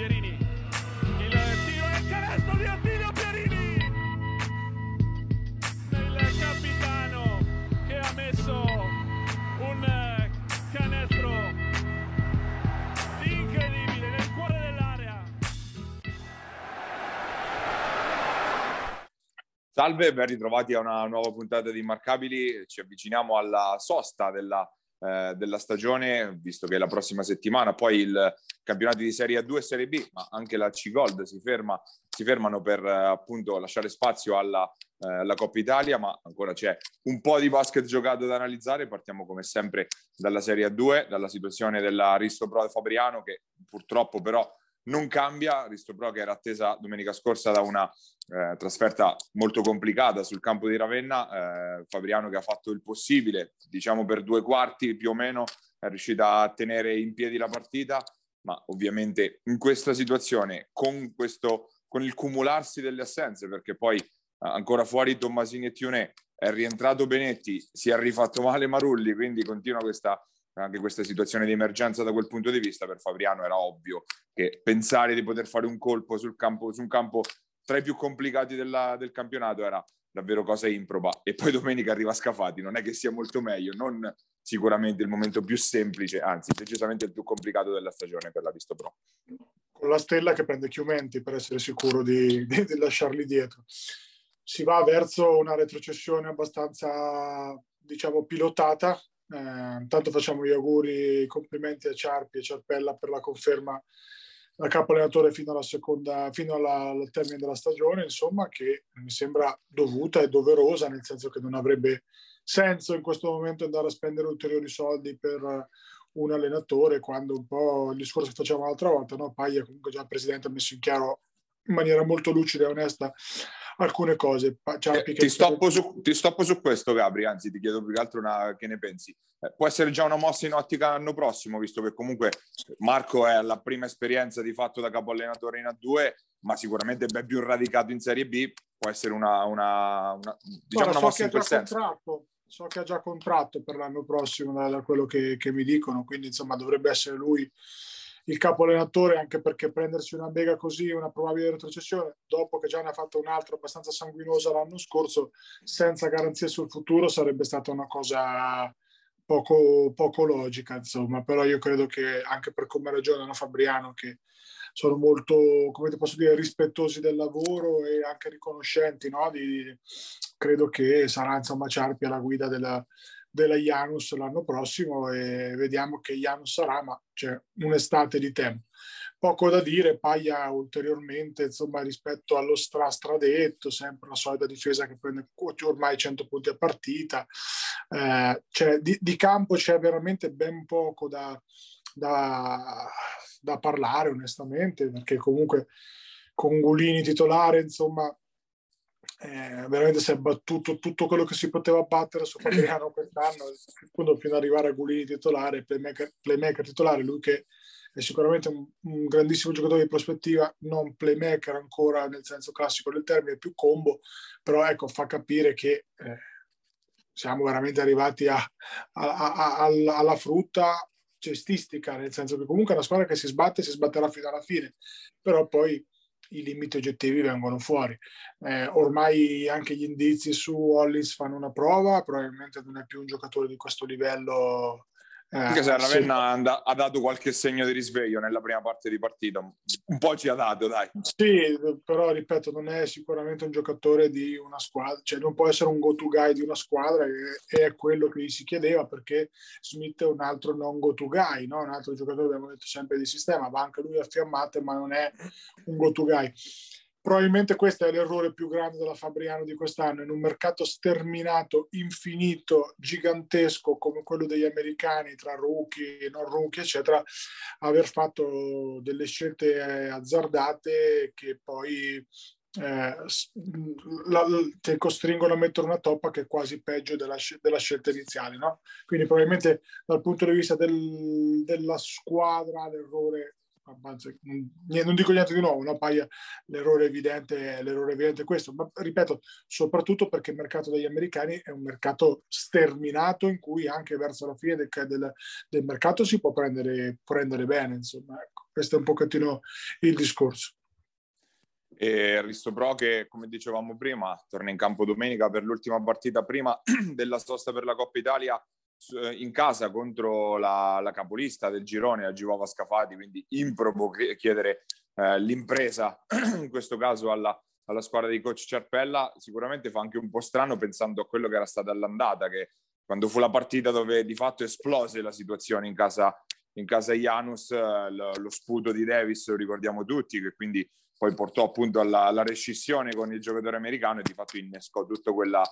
Pierini. Il tiro e il canestro di Attilio Pierini. Il capitano che ha messo un canestro incredibile nel cuore dell'area. Salve, ben ritrovati a una nuova puntata di Immarcabili. Ci avviciniamo alla sosta della, eh, della stagione, visto che la prossima settimana poi il campionato di Serie A2 e Serie B, ma anche la C-Gold si, ferma, si fermano per eh, appunto lasciare spazio alla, eh, alla Coppa Italia, ma ancora c'è un po' di basket giocato da analizzare. Partiamo come sempre dalla Serie A2, dalla situazione della Risto Pro Fabriano, che purtroppo però non cambia. Risto Pro che era attesa domenica scorsa da una eh, trasferta molto complicata sul campo di Ravenna. Eh, Fabriano che ha fatto il possibile, diciamo per due quarti più o meno, è riuscita a tenere in piedi la partita, ma ovviamente in questa situazione, con, questo, con il cumularsi delle assenze, perché poi eh, ancora fuori Tommasini e Tione, è rientrato Benetti, si è rifatto male Marulli, quindi continua questa anche questa situazione di emergenza da quel punto di vista per Fabriano era ovvio che pensare di poter fare un colpo sul campo, su un campo tra i più complicati della, del campionato era davvero cosa improba. E poi domenica arriva Scafati non è che sia molto meglio non sicuramente il momento più semplice anzi decisamente il più complicato della stagione per la Visto Pro. Con la stella che prende Chiumenti per essere sicuro di, di, di lasciarli dietro. Si va verso una retrocessione abbastanza diciamo pilotata eh, intanto facciamo gli auguri, complimenti a Ciarpi e Ciarpella per la conferma da capo allenatore fino, alla seconda, fino alla, al termine della stagione, insomma, che mi sembra dovuta e doverosa, nel senso che non avrebbe senso in questo momento andare a spendere ulteriori soldi per un allenatore, quando un po' il discorso che facevamo l'altra volta, no? Paglia comunque già il presidente ha messo in chiaro in maniera molto lucida e onesta alcune cose. Eh, ti, stoppo su, ti, stoppo su, questo, Gabri, anzi ti chiedo più che altro una, che ne pensi. Eh, può essere già una mossa in ottica l'anno prossimo, visto che comunque Marco è la prima esperienza di fatto da capo allenatore in A2, ma sicuramente ben più radicato in Serie B, può essere una, una, una diciamo Guarda, una mossa in quel senso. Contratto. So che ha già contratto per l'anno prossimo da, da quello che, che mi dicono, quindi insomma dovrebbe essere lui il capo allenatore, anche perché prendersi una bega così, una probabile retrocessione, dopo che già ne ha fatto un'altra abbastanza sanguinosa l'anno scorso, senza garanzie sul futuro, sarebbe stata una cosa poco, poco logica, insomma. Però io credo che anche per come ragionano Fabriano, che sono molto, come ti posso dire, rispettosi del lavoro e anche riconoscenti, no? Di, credo che sarà insomma Ciarpi alla guida della, della Janus l'anno prossimo e vediamo che Janus sarà, ma c'è un'estate di tempo. Poco da dire, paglia ulteriormente insomma, rispetto allo stra stradetto, sempre la solita difesa che prende ormai 100 punti a partita. Eh, cioè, di, di, campo c'è veramente ben poco da, da, da parlare, onestamente, perché comunque con Gulini titolare, insomma, eh, veramente si è battuto tutto quello che si poteva battere su Fabriano quest'anno, appunto fino ad arrivare a Gulini titolare, playmaker, playmaker titolare, lui che è sicuramente un, un, grandissimo giocatore di prospettiva, non playmaker ancora nel senso classico del termine, più combo, però ecco, fa capire che eh, siamo veramente arrivati a, a, a, alla frutta cestistica, nel senso che comunque è una squadra che si sbatte si sbatterà fino alla fine, però poi i limiti oggettivi vengono fuori. Eh, ormai anche gli indizi su Hollis fanno una prova, probabilmente non è più un giocatore di questo livello Anche se Ravenna sì. ha dato qualche segno di risveglio nella prima parte di partita, un po' ci ha dato, dai. Sì, però ripeto, non è sicuramente un giocatore di una squadra, cioè non può essere un go-to guy di una squadra e è quello che gli si chiedeva perché Smith è un altro non go-to guy, no? un altro giocatore, abbiamo detto sempre di sistema, va anche lui a fiammate, ma non è un go-to guy probabilmente questo è l'errore più grande della Fabriano di quest'anno, in un mercato sterminato, infinito, gigantesco come quello degli americani, tra rookie, non rookie, eccetera, aver fatto delle scelte azzardate che poi eh, la, ti costringono a mettere una toppa che è quasi peggio della, della scelta iniziale. No? Quindi probabilmente dal punto di vista del, della squadra l'errore non dico niente di nuovo, no? Paia, l'errore evidente, l'errore evidente è questo, ma ripeto, soprattutto perché il mercato degli americani è un mercato sterminato in cui anche verso la fine del, del, del mercato si può prendere, prendere bene, insomma, ecco, questo è un pochettino il discorso. E Risto Pro che, come dicevamo prima, torna in campo domenica per l'ultima partita prima della sosta per la Coppa Italia in casa contro la, la capolista del girone, la Givova Scafati, quindi improbo chiedere eh, l'impresa, in questo caso alla, alla, squadra di coach Cerpella, sicuramente fa anche un po' strano pensando a quello che era stata l'andata, che quando fu la partita dove di fatto esplose la situazione in casa, in casa Janus, eh, lo, lo sputo di Davis lo ricordiamo tutti, che quindi poi portò appunto alla, alla rescissione con il giocatore americano e di fatto innescò tutta quella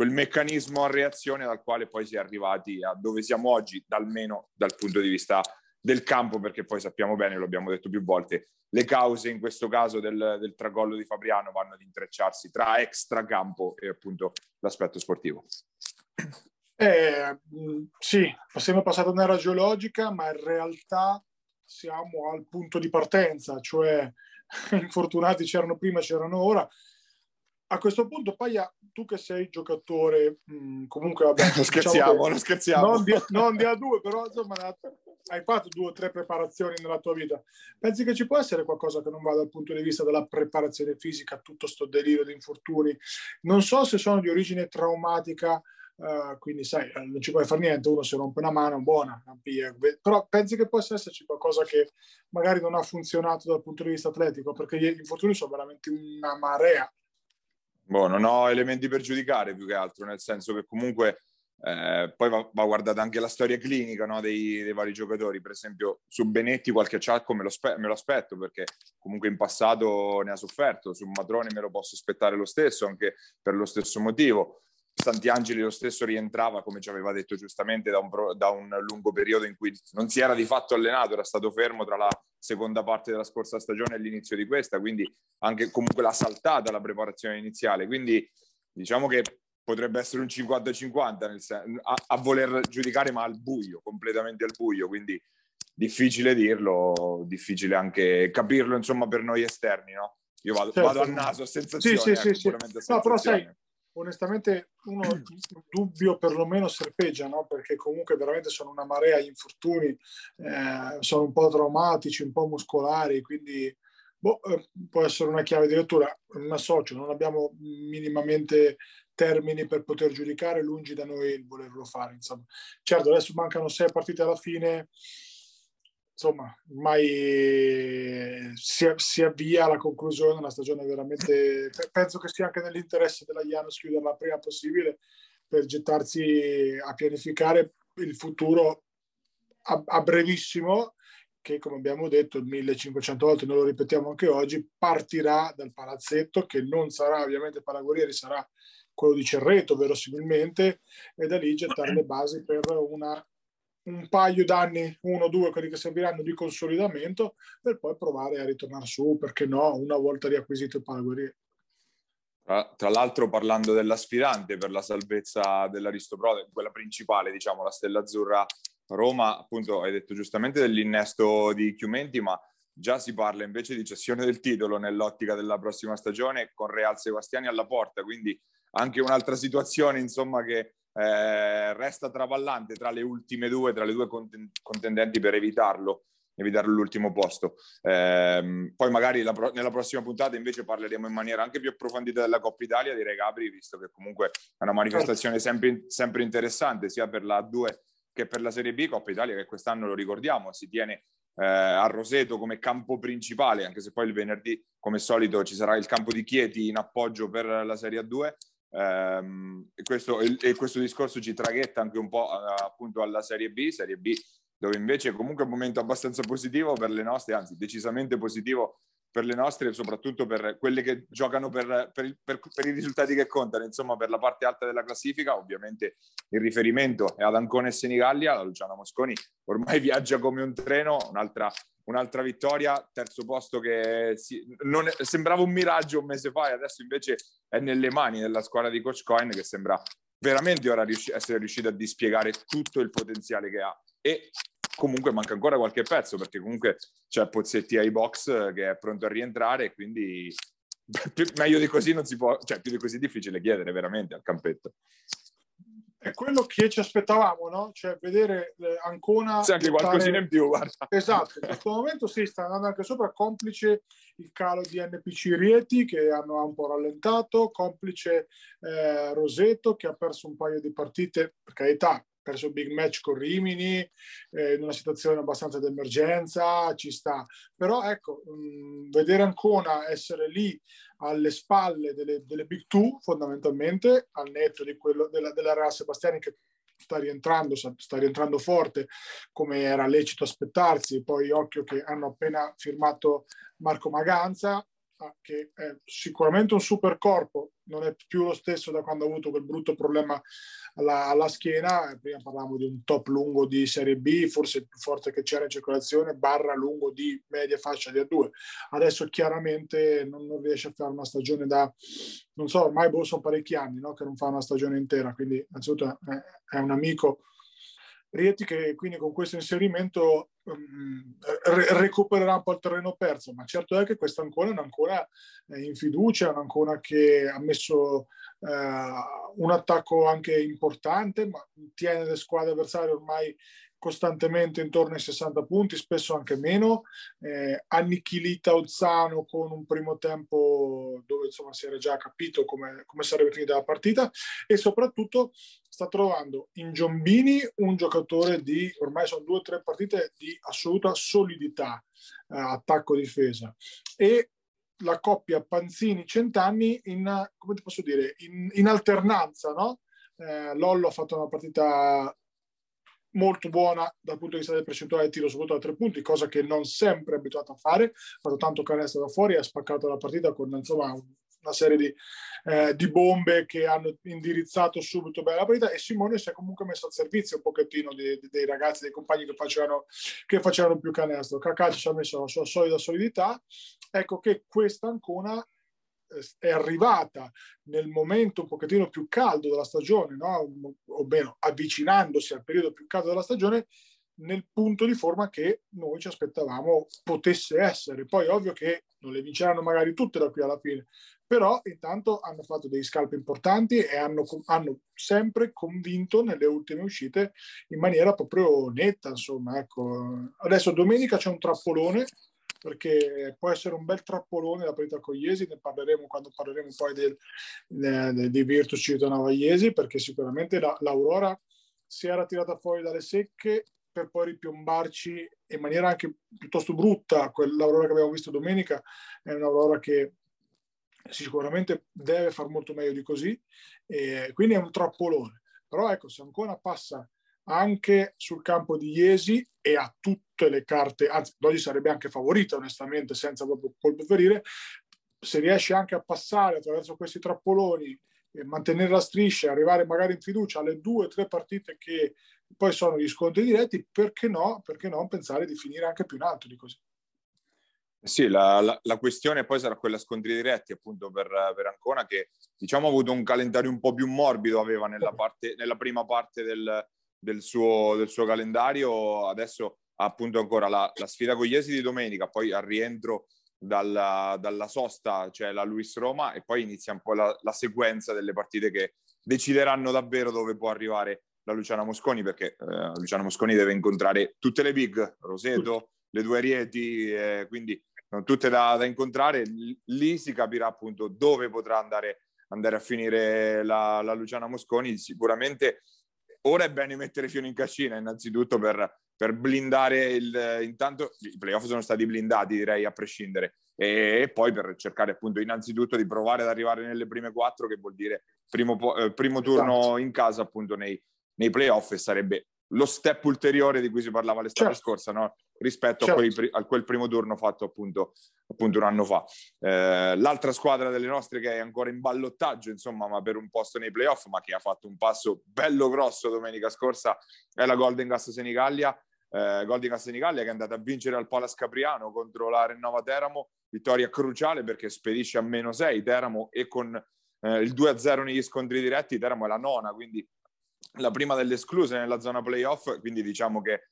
quel meccanismo a reazione dal quale poi si è arrivati a dove siamo oggi, almeno dal punto di vista del campo, perché poi sappiamo bene, lo abbiamo detto più volte, le cause in questo caso del, del tracollo di Fabriano vanno ad intrecciarsi tra extracampo e appunto l'aspetto sportivo. Eh, sì, siamo passati a un'era geologica, ma in realtà siamo al punto di partenza, cioè infortunati c'erano prima, c'erano ora, a questo punto, Paia, tu che sei giocatore, mh, mm, comunque vabbè, lo diciamo scherziamo, diciamo lo scherziamo. Non di, non di A2, però insomma hai fatto due o tre preparazioni nella tua vita. Pensi che ci può essere qualcosa che non va dal punto di vista della preparazione fisica, tutto sto delirio di infortuni? Non so se sono di origine traumatica, uh, quindi sai, eh, non ci puoi fare niente, uno se rompe una mano, buona, però pensi che possa esserci qualcosa che magari non ha funzionato dal punto di vista atletico, perché gli infortuni sono veramente una marea boh, non ho elementi per giudicare più che altro, nel senso che comunque eh, poi va, va, guardata anche la storia clinica no, dei, dei, vari giocatori. Per esempio, su Benetti qualche acciacco me lo, spe- me lo, aspetto perché comunque in passato ne ha sofferto. Su Matrone me lo posso aspettare lo stesso, anche per lo stesso motivo. Santiangeli lo stesso rientrava, come ci aveva detto giustamente, da un, pro, da un, lungo periodo in cui non si era di fatto allenato, era stato fermo tra la seconda parte della scorsa stagione e l'inizio di questa, quindi anche comunque l'ha saltata la preparazione iniziale. Quindi diciamo che potrebbe essere un 50-50 sen- a, a, voler giudicare, ma al buio, completamente al buio. Quindi difficile dirlo, difficile anche capirlo, insomma, per noi esterni, no? Io vado, certo. vado a naso, sensazioni. Sì, sì, ecco, sì, sì. No, però sai, onestamente uno dubbio perlomeno serpeggia, no? perché comunque veramente sono una marea di infortuni, eh, sono un po' traumatici, un po' muscolari, quindi boh, eh, può essere una chiave di lettura. Mi associo, non abbiamo minimamente termini per poter giudicare, lungi da noi il volerlo fare. Insomma. Certo, adesso mancano sei partite alla fine, insomma, ormai si, si, avvia alla conclusione, una stagione veramente, penso che sia anche nell'interesse della Janus chiuderla prima possibile per gettarsi a pianificare il futuro a, a brevissimo, che come abbiamo detto 1500 volte, noi lo ripetiamo anche oggi, partirà dal palazzetto che non sarà ovviamente Palagorieri, sarà quello di Cerreto verosimilmente, e da lì gettare le basi per una un paio d'anni, uno o due, quelli che serviranno di consolidamento, per poi provare a ritornare su, perché no, una volta riacquisito il Paraguay. Tra, tra, l'altro parlando della sfidante per la salvezza dell'Aristopro, quella principale, diciamo, la Stella Azzurra Roma, appunto hai detto giustamente dell'innesto di Chiumenti, ma già si parla invece di cessione del titolo nell'ottica della prossima stagione con Real Sebastiani alla porta, quindi anche un'altra situazione, insomma, che eh, resta traballante tra le ultime due, tra le due contendenti per evitarlo, evitare l'ultimo posto. Eh, poi magari la, nella prossima puntata invece parleremo in maniera anche più approfondita della Coppa Italia, direi Gabri, visto che comunque è una manifestazione sempre, sempre interessante sia per la A2 che per la Serie B, Coppa Italia che quest'anno lo ricordiamo, si tiene eh, a Roseto come campo principale, anche se poi il venerdì, come solito, ci sarà il campo di Chieti in appoggio per la Serie A2. Um, e, questo, e, e, questo, discorso ci traghetta anche un po' uh, appunto alla Serie B, Serie B dove invece comunque è un momento abbastanza positivo per le nostre, anzi decisamente positivo per le nostre, soprattutto per quelle che giocano per, per, per, per, i risultati che contano, insomma per la parte alta della classifica, ovviamente il riferimento è ad Ancona e Senigallia, la Luciana Mosconi ormai viaggia come un treno, un'altra un'altra vittoria, terzo posto che si, è, sembrava un miraggio un mese fa e adesso invece è nelle mani della squadra di Coach Coin che sembra veramente ora riusci- essere riuscita a dispiegare tutto il potenziale che ha. E comunque manca ancora qualche pezzo perché comunque c'è Pozzetti ai box che è pronto a rientrare quindi più, meglio di così non si può, cioè più di così difficile chiedere veramente al campetto. È quello che ci aspettavamo, no? Cioè vedere eh, Ancona... C'è anche lottare... qualcosina in più, guarda. Esatto, in questo momento sì, sta andando anche sopra, complice il calo di NPC Rieti che hanno un po' rallentato, complice eh, Roseto che ha perso un paio di partite, per carità, perso big match con Rimini eh, in una situazione abbastanza d'emergenza, ci sta. Però ecco, mh, mm, vedere Ancona essere lì alle spalle delle, delle big two fondamentalmente, al netto di quello della, della Real Sebastiani che sta rientrando, sta rientrando forte come era lecito aspettarsi. Poi occhio che hanno appena firmato Marco Maganza, che è sicuramente un super corpo, non è più lo stesso da quando ha avuto quel brutto problema alla, alla schiena. Prima parlavamo di un top lungo di Serie B, forse il più forte che c'era in circolazione, barra lungo di media fascia di A2. Adesso chiaramente non, non riesce a fare una stagione da, non so, ormai boh, sono parecchi anni no? che non fa una stagione intera, quindi innanzitutto è, è un amico Rieti che quindi con questo inserimento um, re- recupererà un po' il terreno perso, ma certo è che questa ancora è un'ancora in fiducia, è un'ancora che ha messo uh, un attacco anche importante, ma tiene le squadre avversarie ormai costantemente intorno ai 60 punti, spesso anche meno, eh, annichilita Ozzano con un primo tempo dove insomma si era già capito come, come sarebbe finita la partita. E soprattutto sta trovando in Giombini un giocatore di, ormai sono due o tre partite di assoluta solidità, eh, attacco-difesa. E la coppia Panzini-Centanni in, come ti posso dire, in, in alternanza, no? Eh, Lollo ha fatto una partita molto buona dal punto di vista del percentuale di tiro, soprattutto da tre punti, cosa che non sempre è abituato a fare. Ha fatto tanto canestro da fuori, ha spaccato la partita con insomma una serie di, eh, di, bombe che hanno indirizzato subito bene la partita e Simone si è comunque messo al servizio un pochettino di, di, dei ragazzi, dei compagni che facevano, che facevano più canestro. Cacacci ci ha messo la sua solida solidità. Ecco che questa Ancona è arrivata nel momento un pochettino più caldo della stagione, no? o meno avvicinandosi al periodo più caldo della stagione, nel punto di forma che noi ci aspettavamo potesse essere. Poi ovvio che non le vinceranno magari tutte da qui alla fine, però intanto hanno fatto dei scalpi importanti e hanno, hanno sempre convinto nelle ultime uscite in maniera proprio netta. Insomma, ecco. Adesso domenica c'è un trappolone perché può essere un bel trappolone la partita con Iesi, ne parleremo quando parleremo poi del, del, di Virtus Civitanova Iesi, perché sicuramente la, l'Aurora si era tirata fuori dalle secche per poi ripiombarci in maniera anche piuttosto brutta. Quell'Aurora che abbiamo visto domenica è un'Aurora che sicuramente deve far molto meglio di così, quindi è un trappolone. Però ecco, se ancora passa anche sul campo di Iesi e ha tutte le carte, anzi oggi sarebbe anche favorita onestamente senza proprio colpo ferire, se riesce anche a passare attraverso questi trappoloni e mantenere la striscia e arrivare magari in fiducia alle due o tre partite che poi sono gli scontri diretti, perché no, perché no pensare di finire anche più in alto di così. Sì, la, la, la, questione poi sarà quella scontri diretti appunto per, per, Ancona che diciamo ha avuto un calendario un po' più morbido, aveva nella, parte, nella prima parte del, del suo, del suo calendario. Adesso ha appunto ancora la, la sfida con gli esiti di domenica, poi al rientro dalla, dalla, sosta c'è cioè la Luis Roma e poi inizia un po' la, la, sequenza delle partite che decideranno davvero dove può arrivare la Luciana Mosconi perché eh, Luciana Mosconi deve incontrare tutte le big, Roseto, le due Rieti, eh, quindi tutte da, da, incontrare. Lì si capirà appunto dove potrà andare, andare a finire la, la Luciana Mosconi. Sicuramente ora è bene mettere fieno in cascina innanzitutto per, per blindare il... Intanto i playoff sono stati blindati direi a prescindere e, poi per cercare appunto innanzitutto di provare ad arrivare nelle prime quattro che vuol dire primo, eh, primo turno esatto. in casa appunto nei, nei playoff e sarebbe lo step ulteriore di cui si parlava l'estate certo. scorsa, no? rispetto certo. a, quei, a, quel primo turno fatto appunto, appunto un anno fa. Eh, l'altra squadra delle nostre che è ancora in ballottaggio, insomma, ma per un posto nei playoff, ma che ha fatto un passo bello grosso domenica scorsa, è la Golden Gas Senigallia. Eh, Golden Gas Senigallia che è andata a vincere al Palas Capriano contro la Rennova Teramo, vittoria cruciale perché spedisce a meno 6 Teramo e con eh, il 2-0 negli scontri diretti Teramo è la nona, quindi la prima delle escluse nella zona playoff, quindi diciamo che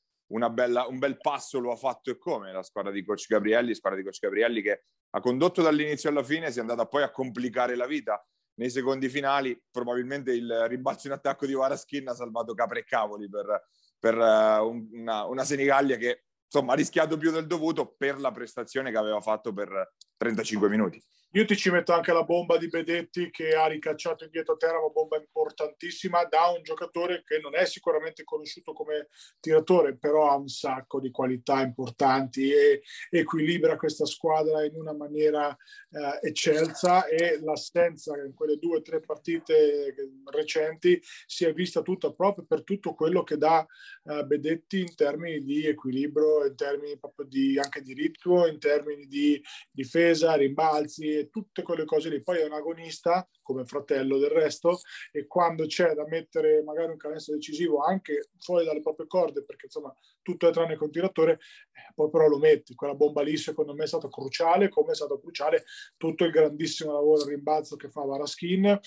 bella, un bel passo lo ha fatto e come la squadra di coach Gabrielli, squadra di coach Gabrielli che ha condotto dall'inizio alla fine, si è andata poi a complicare la vita nei secondi finali. Probabilmente il rimbalzo in attacco di Varaskin ha salvato capre e cavoli per, per uh, una, una Senigallia che insomma ha rischiato più del dovuto per la prestazione che aveva fatto per 35 minuti. Io ti ci metto anche la bomba di Bedetti che ha ricacciato indietro a terra, una bomba importantissima da un giocatore che non è sicuramente conosciuto come tiratore, però ha un sacco di qualità importanti e equilibra questa squadra in una maniera eh, eccelsa e l'assenza in quelle due o tre partite recenti si è vista tutta proprio per tutto quello che dà eh, Bedetti in termini di equilibrio, in termini proprio di, anche di ritmo, in termini di difesa, rimbalzi tutte quelle cose lì. Poi è un agonista, come fratello del resto, e quando c'è da mettere magari un canestro decisivo anche fuori dalle proprie corde, perché insomma tutto è tranne che un tiratore, eh, poi però lo metti. Quella bomba lì secondo me è stata cruciale, come è stato cruciale tutto il grandissimo lavoro di rimbalzo che fa Varaskin.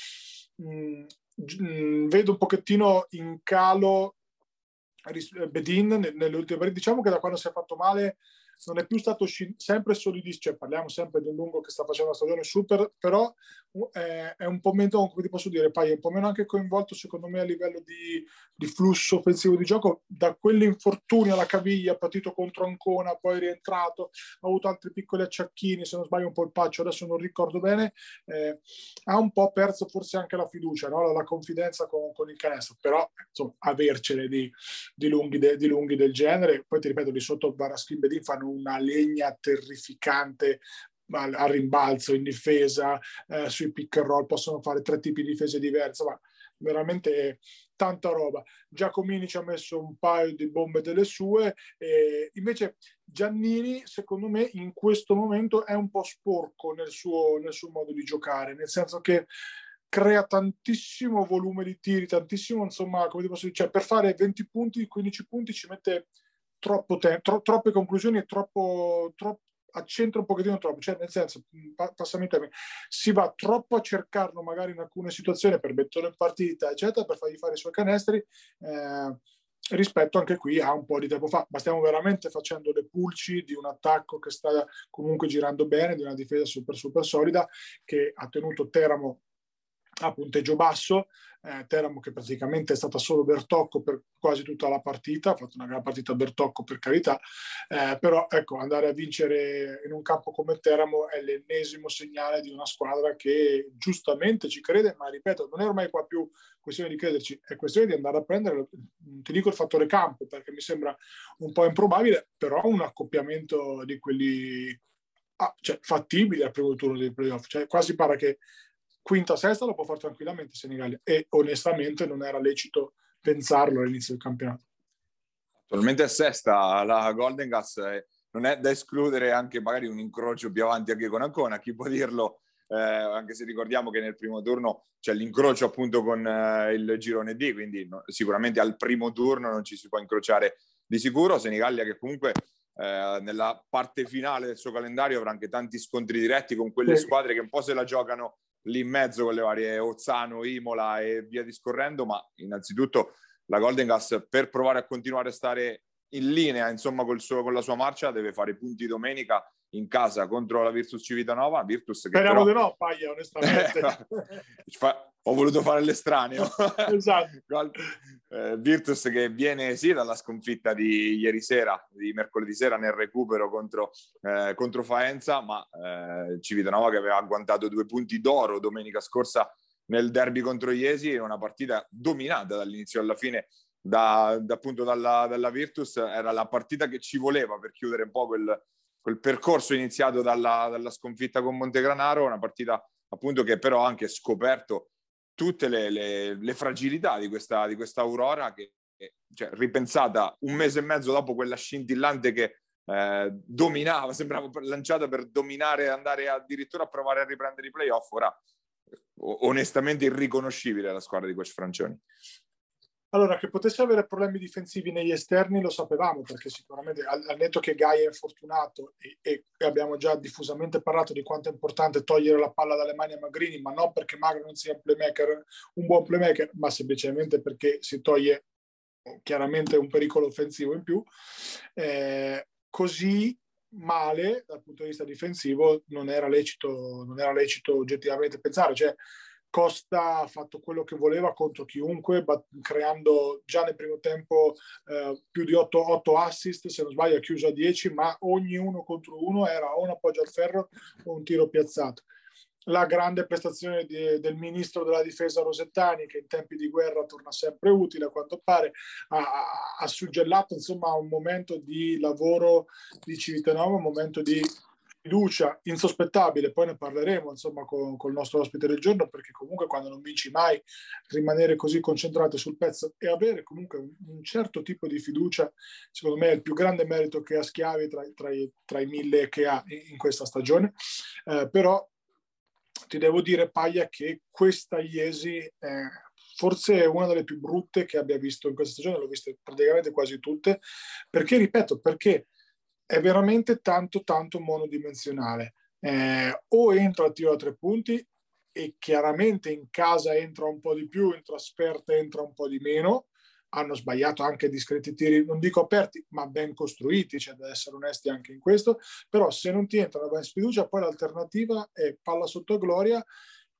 Mm, mm, vedo un pochettino in calo Bedin nelle ultime partite. Diciamo che da quando si è fatto male non è più stato sci- sempre solidissimo, cioè parliamo sempre di un lungo che sta facendo una stagione super, però è, è un po' meno, come ti posso dire, Pai, è un po' meno anche coinvolto secondo me a livello di, di flusso offensivo di gioco, da quell'infortunio alla caviglia, partito contro Ancona, poi rientrato, ha avuto altri piccoli acciacchini, se non sbaglio un po' il paccio, adesso non ricordo bene, eh, ha un po' perso forse anche la fiducia, no? la, la, confidenza con, con, il canestro, però insomma, avercene di, di, lunghi de, di, lunghi del genere, poi ti ripeto, di sotto Baraskin Bedin fanno una legna terrificante al rimbalzo, in difesa, eh, sui pick and roll, possono fare tre tipi di difese diverse, ma veramente tanta roba. Giacomini ci ha messo un paio di bombe delle sue, e invece Giannini, secondo me, in questo momento è un po' sporco nel suo, nel suo modo di giocare, nel senso che crea tantissimo volume di tiri, tantissimo, insomma, come posso dire, cioè per fare 20 punti, 15 punti ci mette troppo tempo, tro- troppe conclusioni e troppo, troppo accentra un pochettino troppo, cioè nel senso, pa- passami termine, si va troppo a cercarlo magari in alcune situazioni per metterlo in partita, eccetera, per fargli fare i suoi canestri, eh, rispetto anche qui a un po' di tempo fa. Ma stiamo veramente facendo le pulci di un attacco che sta comunque girando bene, di una difesa super super solida, che ha tenuto Teramo a punteggio basso, eh, Teramo che praticamente è stata solo Bertocco per quasi tutta la partita, ha fatto una gran partita Bertocco per carità, eh, però ecco, andare a vincere in un campo come Teramo è l'ennesimo segnale di una squadra che giustamente ci crede, ma ripeto, non è ormai qua più questione di crederci, è questione di andare a prendere, ti dico il fattore campo, perché mi sembra un po' improbabile, però un accoppiamento di quelli ah, cioè, fattibili al primo turno dei playoff, cioè quasi pare che quinta sesta lo può fare tranquillamente Senigallia e onestamente non era lecito pensarlo all'inizio del campionato. Attualmente è sesta la Golden Gas, eh, non è da escludere anche magari un incrocio più avanti anche con Ancona, chi può dirlo, eh, anche se ricordiamo che nel primo turno c'è l'incrocio appunto con eh, il girone D, quindi no, sicuramente al primo turno non ci si può incrociare di sicuro. Senigallia che comunque eh, nella parte finale del suo calendario avrà anche tanti scontri diretti con quelle squadre che un po' se la giocano lì in mezzo con le varie Ozzano, Imola e via discorrendo, ma innanzitutto la Golden Gas per provare a continuare a stare in linea insomma col suo, con la sua marcia deve fare punti domenica in casa contro la Virtus Civitanova. Virtus che speriamo però... di no Paglia onestamente. Ho voluto fare l'estraneo. Esatto eh, Virtus che viene sì dalla sconfitta di ieri sera di mercoledì sera nel recupero contro, eh, contro Faenza ma eh, Civitanova che aveva agguantato due punti d'oro domenica scorsa nel derby contro Iesi una partita dominata dall'inizio alla fine da, da appunto dalla, dalla, Virtus era la partita che ci voleva per chiudere un po' quel, quel percorso iniziato dalla, dalla, sconfitta con Montegranaro, una partita appunto che però ha anche scoperto tutte le, le, le fragilità di questa, di questa Aurora che cioè, ripensata un mese e mezzo dopo quella scintillante che eh, dominava, sembrava lanciata per dominare andare addirittura a provare a riprendere i playoff, ora onestamente irriconoscibile la squadra di Coach Francioni. Allora, che potesse avere problemi difensivi negli esterni lo sapevamo, perché sicuramente al, al netto che Gai è infortunato e, e, abbiamo già diffusamente parlato di quanto è importante togliere la palla dalle mani a Magrini, ma non perché Magro non sia un playmaker, un buon playmaker, ma semplicemente perché si toglie chiaramente un pericolo offensivo in più. Eh, così male dal punto di vista difensivo non era lecito, non era lecito oggettivamente pensare. Cioè, Costa ha fatto quello che voleva contro chiunque, creando già nel primo tempo eh, più di 8, 8, assist, se non sbaglio ha chiuso a 10, ma ogni uno contro uno era o un appoggio al ferro o un tiro piazzato. La grande prestazione di, del ministro della difesa Rosettani che in tempi di guerra torna sempre utile a quanto pare ha, ha suggellato insomma un momento di lavoro di Civitanova un momento di fiducia insospettabile poi ne parleremo insomma con, con, il nostro ospite del giorno perché comunque quando non vinci mai rimanere così concentrato sul pezzo e avere comunque un, un certo tipo di fiducia secondo me è il più grande merito che ha Schiavi tra, tra, i, tra i mille che ha in, in questa stagione. Eh, però ti devo dire, Paglia, che questa Iesi eh, forse è una delle più brutte che abbia visto in questa stagione, l'ho viste praticamente quasi tutte, perché, ripeto, perché è veramente tanto, tanto monodimensionale. Eh, o entra a tiro a tre punti e chiaramente in casa entra un po' di più, in trasferta entra un po' di meno, hanno sbagliato anche discreti tiri, non dico aperti, ma ben costruiti, c'è cioè da essere onesti anche in questo, però se non ti entra la ben sfiducia, poi l'alternativa è palla sotto gloria,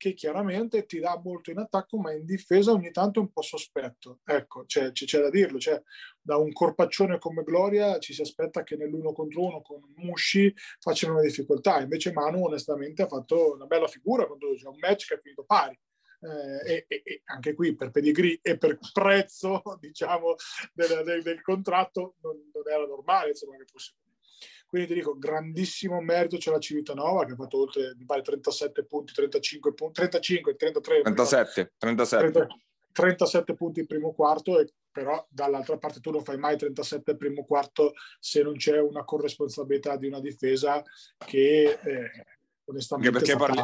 che chiaramente ti dà molto in attacco, ma in difesa ogni tanto è un po' sospetto. Ecco, c'è, c'è da dirlo, cioè, da un corpaccione come Gloria ci si aspetta che nell'uno contro uno con Mushi facciano una difficoltà, invece Manu onestamente ha fatto una bella figura quando c'è un match che è finito pari eh, e, e, anche qui per pedigree e per prezzo diciamo del, del, del contratto non, non, era normale insomma che fosse quindi ti dico grandissimo merito c'è la Civitanova che ha fatto oltre mi pare 37 punti 35 punti 35 33 37 37 30, 37 punti il primo quarto e però dall'altra parte tu non fai mai 37 il primo quarto se non c'è una corresponsabilità di una difesa che eh, onestamente Anche perché parli,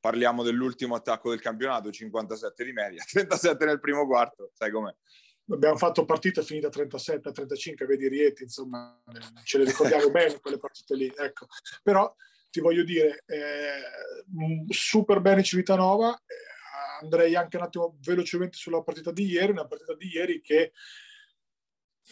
parliamo dell'ultimo attacco del campionato, 57 di media, 37 nel primo quarto, sai com'è. Abbiamo fatto partite finite a 37, a 35, vedi Rieti, insomma, ce le ricordiamo bene quelle partite lì, ecco. Però ti voglio dire, eh, super bene Civitanova, eh, andrei anche un attimo velocemente sulla partita di ieri, una partita di ieri che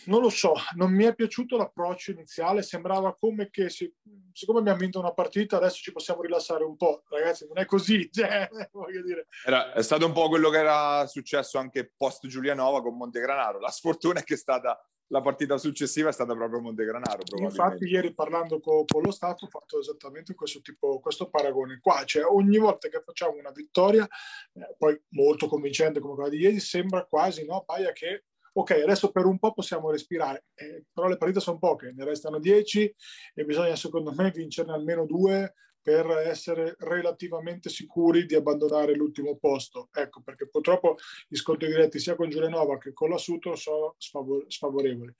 non lo so, non mi è piaciuto l'approccio iniziale, sembrava come che si, siccome abbiamo vinto una partita adesso ci possiamo rilassare un po', ragazzi non è così, cioè, voglio dire. Era, è stato un po' quello che era successo anche post Giulianova con Montegranaro, la sfortuna è che è stata la partita successiva è stata proprio Montegranaro. Infatti ieri parlando con, con, lo staff ho fatto esattamente questo, tipo, questo paragone qua, cioè ogni volta che facciamo una vittoria, eh, poi molto convincente come quella di ieri, sembra quasi, no, Paia che ok, adesso per un po' possiamo respirare, eh, però le partite sono poche, ne restano 10 e bisogna secondo me vincerne almeno due per essere relativamente sicuri di abbandonare l'ultimo posto. Ecco, perché purtroppo gli scontri diretti sia con Giulianova che con la Sutro sono sfavorevoli.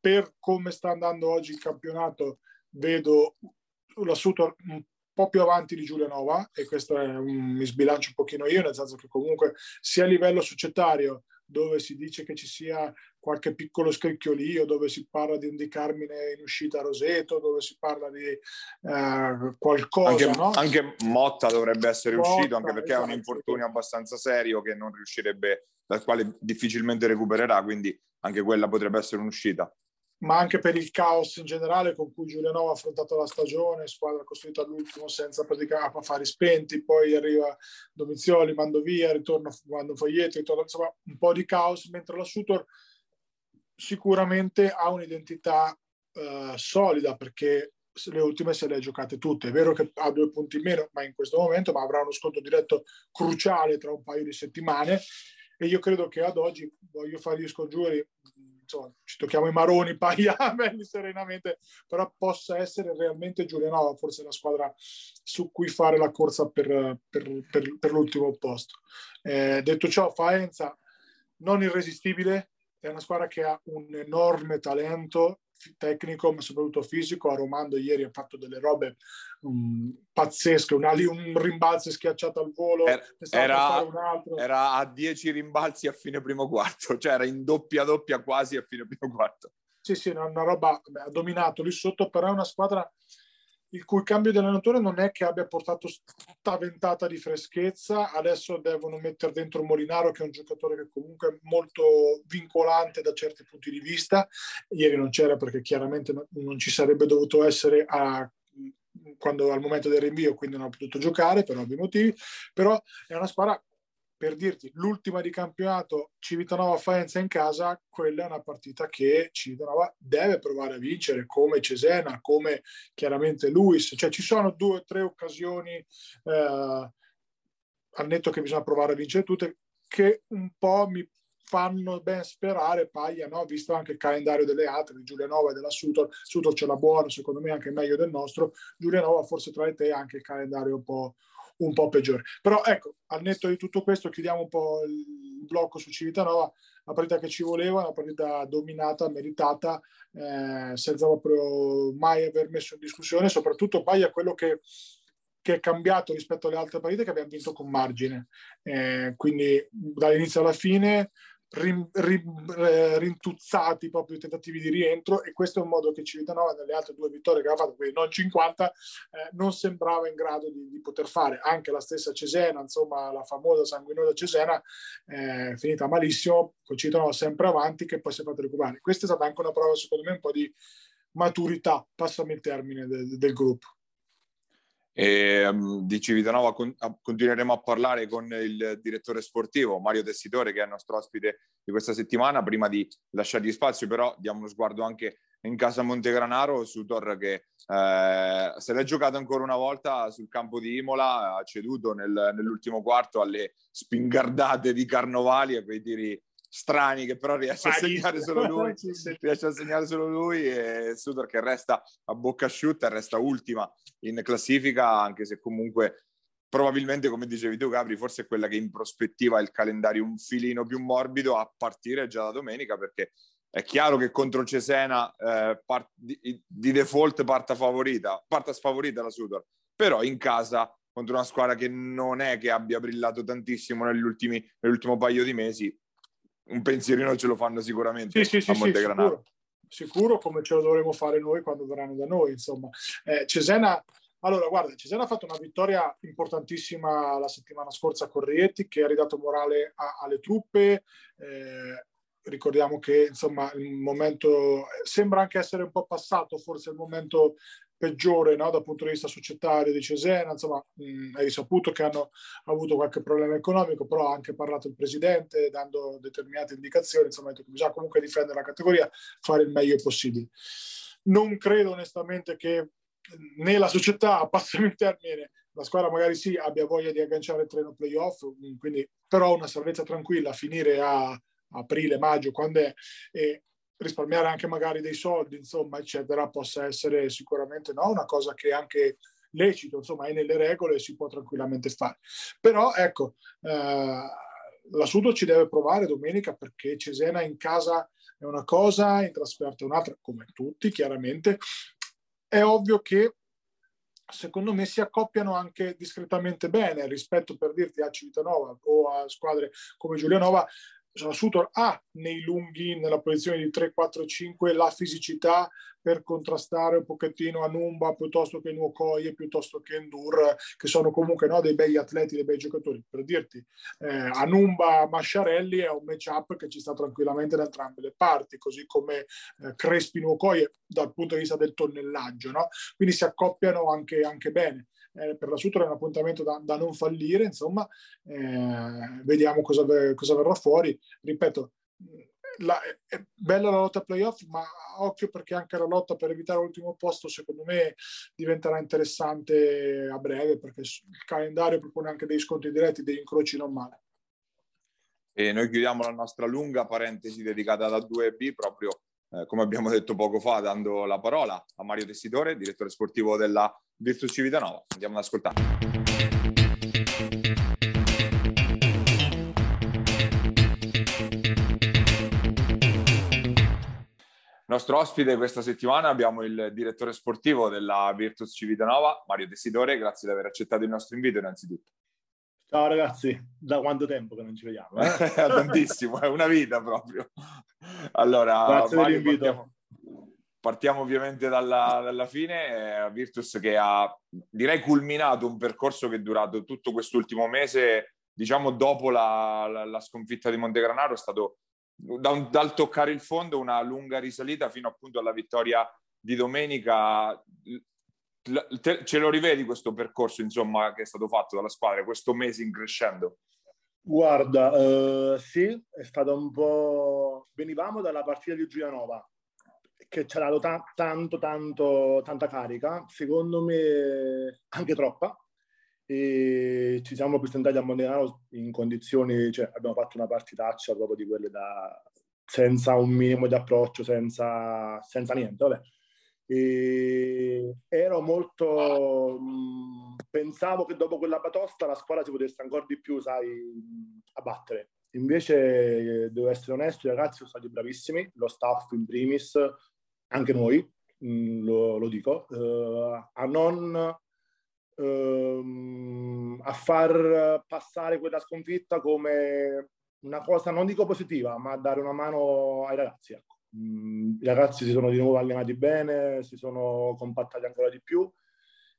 Per come sta andando oggi il campionato, vedo la Sutro un po' più avanti di Giulianova e questo un, mi sbilancio un pochino io, nel senso che comunque sia a livello societario dove si dice che ci sia qualche piccolo scricchiolio, dove si parla di un Di Carmine in uscita a Roseto, dove si parla di eh, qualcosa. Anche, no? anche, Motta dovrebbe essere Motta, uscito, anche perché esatto. è un infortunio abbastanza serio che non riuscirebbe, dal quale difficilmente recupererà, quindi anche quella potrebbe essere un'uscita ma anche per il caos in generale con cui Giulianova ha affrontato la stagione, squadra costruita all'ultimo senza praticare affari spenti, poi arriva Domizioli, mando via, ritorna quando Foglietti, ritorna, insomma un po' di caos, mentre la Sutor sicuramente ha un'identità uh, solida perché le ultime se le ha giocate tutte. È vero che ha due punti in meno, ma in questo momento, ma avrà uno sconto diretto cruciale tra un paio di settimane e io credo che ad oggi, voglio fare gli scongiuri, insomma, ci tocchiamo i maroni, paia belli serenamente, però possa essere realmente Giulianova forse la squadra su cui fare la corsa per, per, per, per l'ultimo posto. Eh, detto ciò, Faenza non irresistibile, è una squadra che ha un enorme talento tecnico ma soprattutto fisico. Aromando ieri ha fatto delle robe um, pazzesche. Un, un rimbalzo schiacciato al volo. Er, era, era, a 10 rimbalzi a fine primo quarto cioè era in doppia doppia quasi a fine primo quarto. Sì sì una, una roba beh, ha dominato lì sotto però è una squadra il cui cambio di allenatore non è che abbia portato sta ventata di freschezza, adesso devono mettere dentro Molinaro che è un giocatore che comunque è molto vincolante da certi punti di vista, ieri non c'era perché chiaramente non ci sarebbe dovuto essere a, quando, al momento del rinvio, quindi non ha potuto giocare per ovvi motivi, però è una squadra per dirti, l'ultima di campionato Civitanova Faenza in casa, quella è una partita che Civitanova deve provare a vincere, come Cesena, come chiaramente Luis. Cioè ci sono due o tre occasioni eh, al netto che bisogna provare a vincere tutte, che un po' mi fanno ben sperare Paglia, no? visto anche il calendario delle altre, di Giulianova e della Sutor. Sutor ce l'ha buono, secondo me anche meglio del nostro. Giulianova forse tra le te anche il calendario un po', un po' peggiore. Però ecco, al netto di tutto questo, chiudiamo un po' il blocco su Civitanova, la partita che ci voleva, una partita dominata, meritata, eh, senza proprio mai aver messo in discussione, soprattutto è quello che, che, è cambiato rispetto alle altre partite che abbiamo vinto con margine. Eh, quindi dall'inizio alla fine rin, rin, eh, rintuzzati proprio i tentativi di rientro e questo è un modo che Civitanova nelle altre due vittorie che ha fatto, quindi non 50, eh, non sembrava in grado di, di, poter fare. Anche la stessa Cesena, insomma la famosa sanguinosa Cesena, è finita malissimo, con Civitanova sempre avanti che poi si è fatto recuperare. Questa è stata anche una prova secondo me un po' di maturità, passami il termine, del, del gruppo. E, um, di Civitanova con, a, continueremo a parlare con il direttore sportivo Mario Tessitore che è il nostro ospite di questa settimana. Prima di lasciargli spazio però diamo uno sguardo anche in casa Montegranaro su Tor che eh, se l'è giocato ancora una volta sul campo di Imola, ha ceduto nel, nell'ultimo quarto alle spingardate di Carnovali e quei tiri strani che però riesce a segnare solo lui riesce a segnare solo lui e Sudor che resta a bocca asciutta resta ultima in classifica anche se comunque probabilmente come dicevi tu Gabri forse è quella che in prospettiva ha il calendario un filino più morbido a partire già da domenica perché è chiaro che contro Cesena eh, part- di, di, default parta favorita parta sfavorita la Sudor però in casa contro una squadra che non è che abbia brillato tantissimo negli ultimi, nell'ultimo paio di mesi un pensierino ce lo fanno sicuramente sì, sì, a Montegranaro. Sì, sicuro, sicuro, come ce lo dovremo fare noi quando verranno da noi, insomma. Eh, Cesena, allora guarda, Cesena ha fatto una vittoria importantissima la settimana scorsa con Rieti che ha ridato morale a, alle truppe. Eh, ricordiamo che insomma il momento sembra anche essere un po' passato forse il momento peggiore no? dal punto di vista societario di Cesena, insomma mh, hai risaputo che hanno avuto qualche problema economico, però ha anche parlato il presidente dando determinate indicazioni, insomma che bisogna comunque difendere la categoria, fare il meglio possibile. Non credo onestamente che né la società, passami il termine, la squadra magari sì abbia voglia di agganciare il treno playoff, quindi però una salvezza tranquilla, finire a aprile, maggio, quando è, e risparmiare anche magari dei soldi, insomma, eccetera, possa essere sicuramente no, una cosa che anche lecito, insomma, è nelle regole e si può tranquillamente fare. Però ecco, eh, l'assunto ci deve provare domenica perché Cesena in casa è una cosa, in trasferta è un'altra, come tutti chiaramente. È ovvio che secondo me si accoppiano anche discretamente bene rispetto per dirti a Civitanova o a squadre come Giulianova Sutor ha nei lunghi, nella posizione di 3-4-5, la fisicità per contrastare un pochettino Anumba piuttosto che Nuocoie, piuttosto che Endur, che sono comunque no, dei bei atleti, dei bei giocatori. Per dirti, eh, Anumba Masciarelli è un match-up che ci sta tranquillamente da entrambe le parti, così come eh, Crespi Nuocoie dal punto di vista del tonnellaggio. No? Quindi si accoppiano anche, anche bene eh, per la Sutra è un appuntamento da, da non fallire, insomma, eh, vediamo cosa, cosa, verrà fuori. Ripeto, la, è bella la lotta playoff, ma occhio perché anche la lotta per evitare l'ultimo posto, secondo me, diventerà interessante a breve, perché il calendario propone anche dei scontri diretti, degli incroci non male. E noi chiudiamo la nostra lunga parentesi dedicata alla 2B proprio eh, come abbiamo detto poco fa, dando la parola a Mario Tessitore, direttore sportivo della Virtus Civitanova. Andiamo ad ascoltare. Nostro ospite questa settimana abbiamo il direttore sportivo della Virtus Civitanova, Mario Tessitore. Grazie di aver accettato il nostro invito innanzitutto. Ciao ragazzi, da quanto tempo che non ci vediamo? Eh? Tantissimo, è una vita proprio. Allora, Grazie Mario, partiamo, partiamo ovviamente dalla, dalla fine, eh, Virtus che ha direi culminato un percorso che è durato tutto quest'ultimo mese, diciamo dopo la, la, la sconfitta di Montegranaro, è stato da un, dal toccare il fondo una lunga risalita fino appunto alla vittoria di domenica. Te, ce lo rivedi questo percorso insomma che è stato fatto dalla squadra questo mese in crescendo? Guarda, uh, sì, è stato un po'... Venivamo dalla partita di Giulianova, che ci ha dato ta- tanto, tanto, tanta carica, secondo me anche troppa. E ci siamo presentati a Montenegro in condizioni, cioè abbiamo fatto una partitaccia proprio di quelle da senza un minimo di approccio, senza, senza niente. Vabbè. E ero molto pensavo che dopo quella batosta la squadra si potesse ancora di più sai abbattere invece devo essere onesto i ragazzi sono stati bravissimi lo staff in primis anche noi, lo, lo, dico, uh, a non uh, a far passare quella sconfitta come una cosa, non dico positiva, ma dare una mano ai ragazzi. I ragazzi si sono di nuovo allenati bene, si sono compattati ancora di più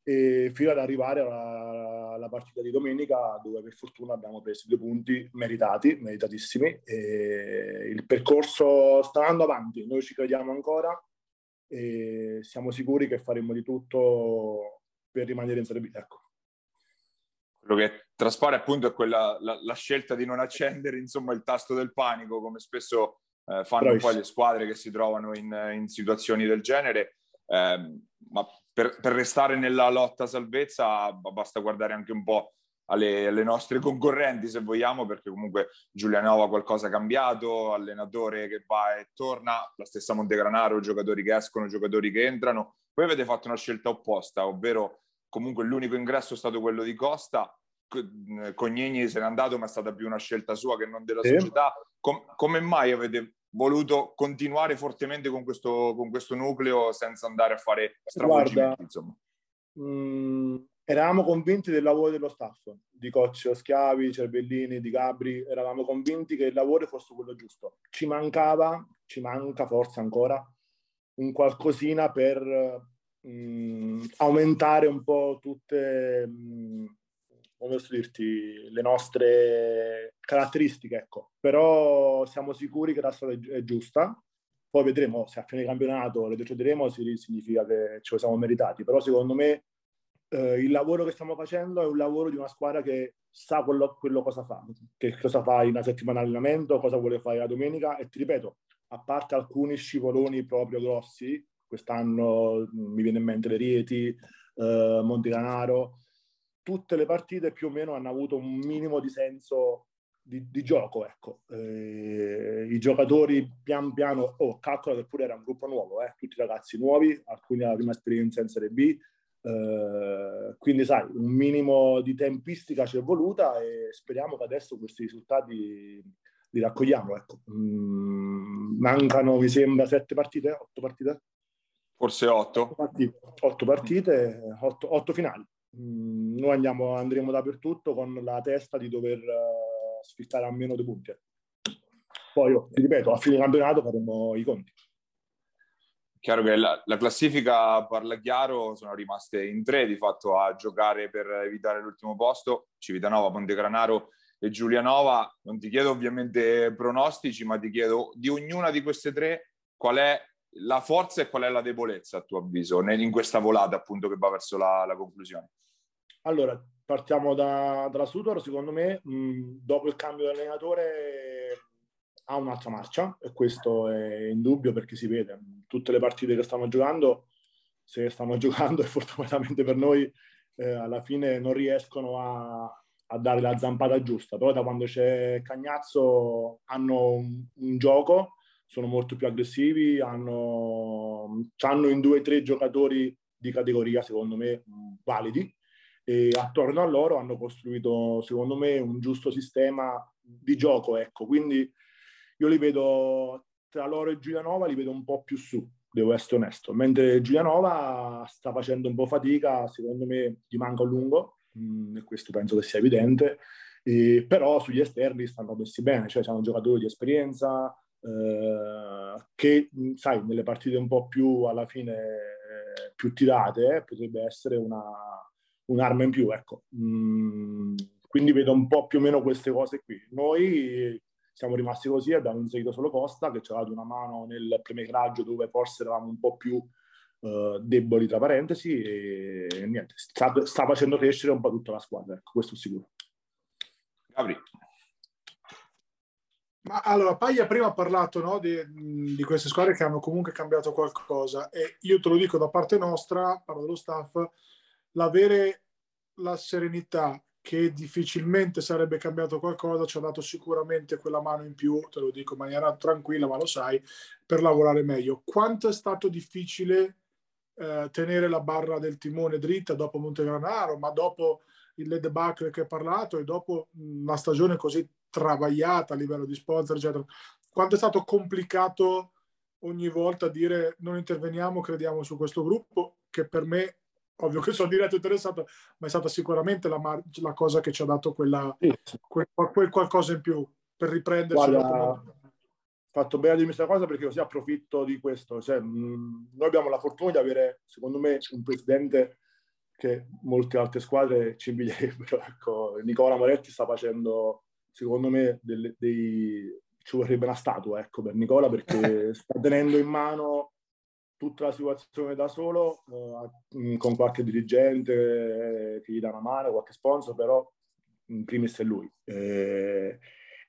e fino ad arrivare alla, alla, partita di domenica dove per fortuna abbiamo preso due punti meritati, meritatissimi e il percorso sta andando avanti, noi ci crediamo ancora e siamo sicuri che faremo di tutto per rimanere in Serie B. Ecco. Quello che traspare appunto è quella, la, la, scelta di non accendere insomma, il tasto del panico, come spesso eh, fanno poi le squadre che si trovano in, in situazioni del genere. Eh, ma per, per, restare nella lotta salvezza basta guardare anche un po' alle, alle, nostre concorrenti, se vogliamo, perché comunque Giulianova qualcosa ha cambiato, allenatore che va e torna, la stessa Montegranaro, giocatori che escono, giocatori che entrano. Poi avete fatto una scelta opposta, ovvero comunque l'unico ingresso è stato quello di Costa, Cognini se n'è andato, ma è stata più una scelta sua che non della sì. società. Com- come mai avete voluto continuare fortemente con questo, con questo nucleo senza andare a fare stravolgimenti? Insomma? Mh, mm, eravamo convinti del lavoro dello staff, di coach Schiavi, Cervellini, di Gabri, eravamo convinti che il lavoro fosse quello giusto. Ci mancava, ci manca forse ancora, un qualcosina per mh, mm, aumentare un po' tutte, mh, mm, come posso dirti, le nostre caratteristiche, ecco. Però siamo sicuri che la strada è giusta, poi vedremo se a fine campionato le decideremo significa che ce lo siamo meritati, però secondo me eh, il lavoro che stiamo facendo è un lavoro di una squadra che sa quello, quello cosa fa, che cosa fa in una settimana di allenamento, cosa vuole fare la domenica. E ti ripeto, a parte alcuni scivoloni proprio grossi, quest'anno mm, mi viene in mente le Rieti, eh, Monticanaro, tutte le partite più o meno hanno avuto un minimo di senso di, di gioco, ecco. Eh, I giocatori pian piano, oh, calcola che pure era un gruppo nuovo, eh, tutti ragazzi nuovi, alcuni alla prima esperienza in Serie B, eh, quindi sai, un minimo di tempistica ci è voluta e speriamo che adesso questi risultati li raccogliamo. Ecco. Mm, mancano, mi sembra, sette partite, otto partite? Forse otto. Otto partite, otto, partite, otto, otto finali. Mm, noi andiamo, andremo dappertutto con la testa di dover uh, sfittare a meno punti. Poi, oh, ti ripeto, a fine campionato faremo i conti chiaro che la, la, classifica parla chiaro, sono rimaste in tre di fatto a giocare per evitare l'ultimo posto, Civitanova, Pontegranaro e Giulianova. Non ti chiedo ovviamente pronostici, ma ti chiedo di ognuna di queste tre qual è la forza e qual è la debolezza a tuo avviso in questa volata appunto che va verso la, la conclusione. Allora, partiamo da, dalla Sudor, secondo me mh, dopo il cambio di allenatore ha un'altra marcia e questo è indubbio perché si vede tutte le partite che stanno giocando, se stanno giocando e fortunatamente per noi eh, alla fine non riescono a, a, dare la zampata giusta, però da quando c'è Cagnazzo hanno un, un gioco, sono molto più aggressivi, hanno, hanno in due o tre giocatori di categoria secondo me validi e attorno a loro hanno costruito secondo me un giusto sistema di gioco, ecco, quindi io li vedo tra loro e Giulianova, li vedo un po' più su, devo essere onesto. Mentre Giulianova sta facendo un po' fatica, secondo me gli manca un lungo, mh, mm, e questo penso che sia evidente, e, però sugli esterni stanno messi bene, cioè hanno giocatori di esperienza, eh, che, sai, nelle partite un po' più alla fine eh, più tirate eh, potrebbe essere una, un'arma in più, ecco. Mm, quindi vedo un po' più o meno queste cose qui. Noi siamo rimasti così, abbiamo inserito solo Costa che ci ha dato una mano nel playmaker dove forse eravamo un po' più uh, deboli tra parentesi e niente, sta, sta, facendo crescere un po' tutta la squadra, ecco, questo è sicuro. Gabri. Ma allora, Paglia prima ha parlato no, di, di, queste squadre che hanno comunque cambiato qualcosa e io te lo dico da parte nostra, parlo dello staff, l'avere la serenità che difficilmente sarebbe cambiato qualcosa, ci ha dato sicuramente quella mano in più, te lo dico in maniera tranquilla, ma lo sai, per lavorare meglio. Quanto è stato difficile eh, tenere la barra del timone dritta dopo Montegranaro, ma dopo il debacle che hai parlato e dopo una stagione così travagliata a livello di sponsor, eccetera. Quanto è stato complicato ogni volta dire non interveniamo, crediamo su questo gruppo, che per me ovvio che sono diretto interessato, ma è stata sicuramente la, mar- la cosa che ci ha dato quella, sì. quel, quel, qualcosa in più per riprendersi. Guarda, fatto bene di questa cosa perché così approfitto di questo. Cioè, mh, noi abbiamo la fortuna di avere, secondo me, un presidente che molte altre squadre ci invidierebbero. Ecco, Nicola Moretti sta facendo, secondo me, delle, dei... ci vorrebbe una statua ecco, per Nicola perché sta tenendo in mano tutta la situazione da solo, eh, con qualche dirigente eh, che gli dà una mano, qualche sponsor, però in primis è lui. Eh,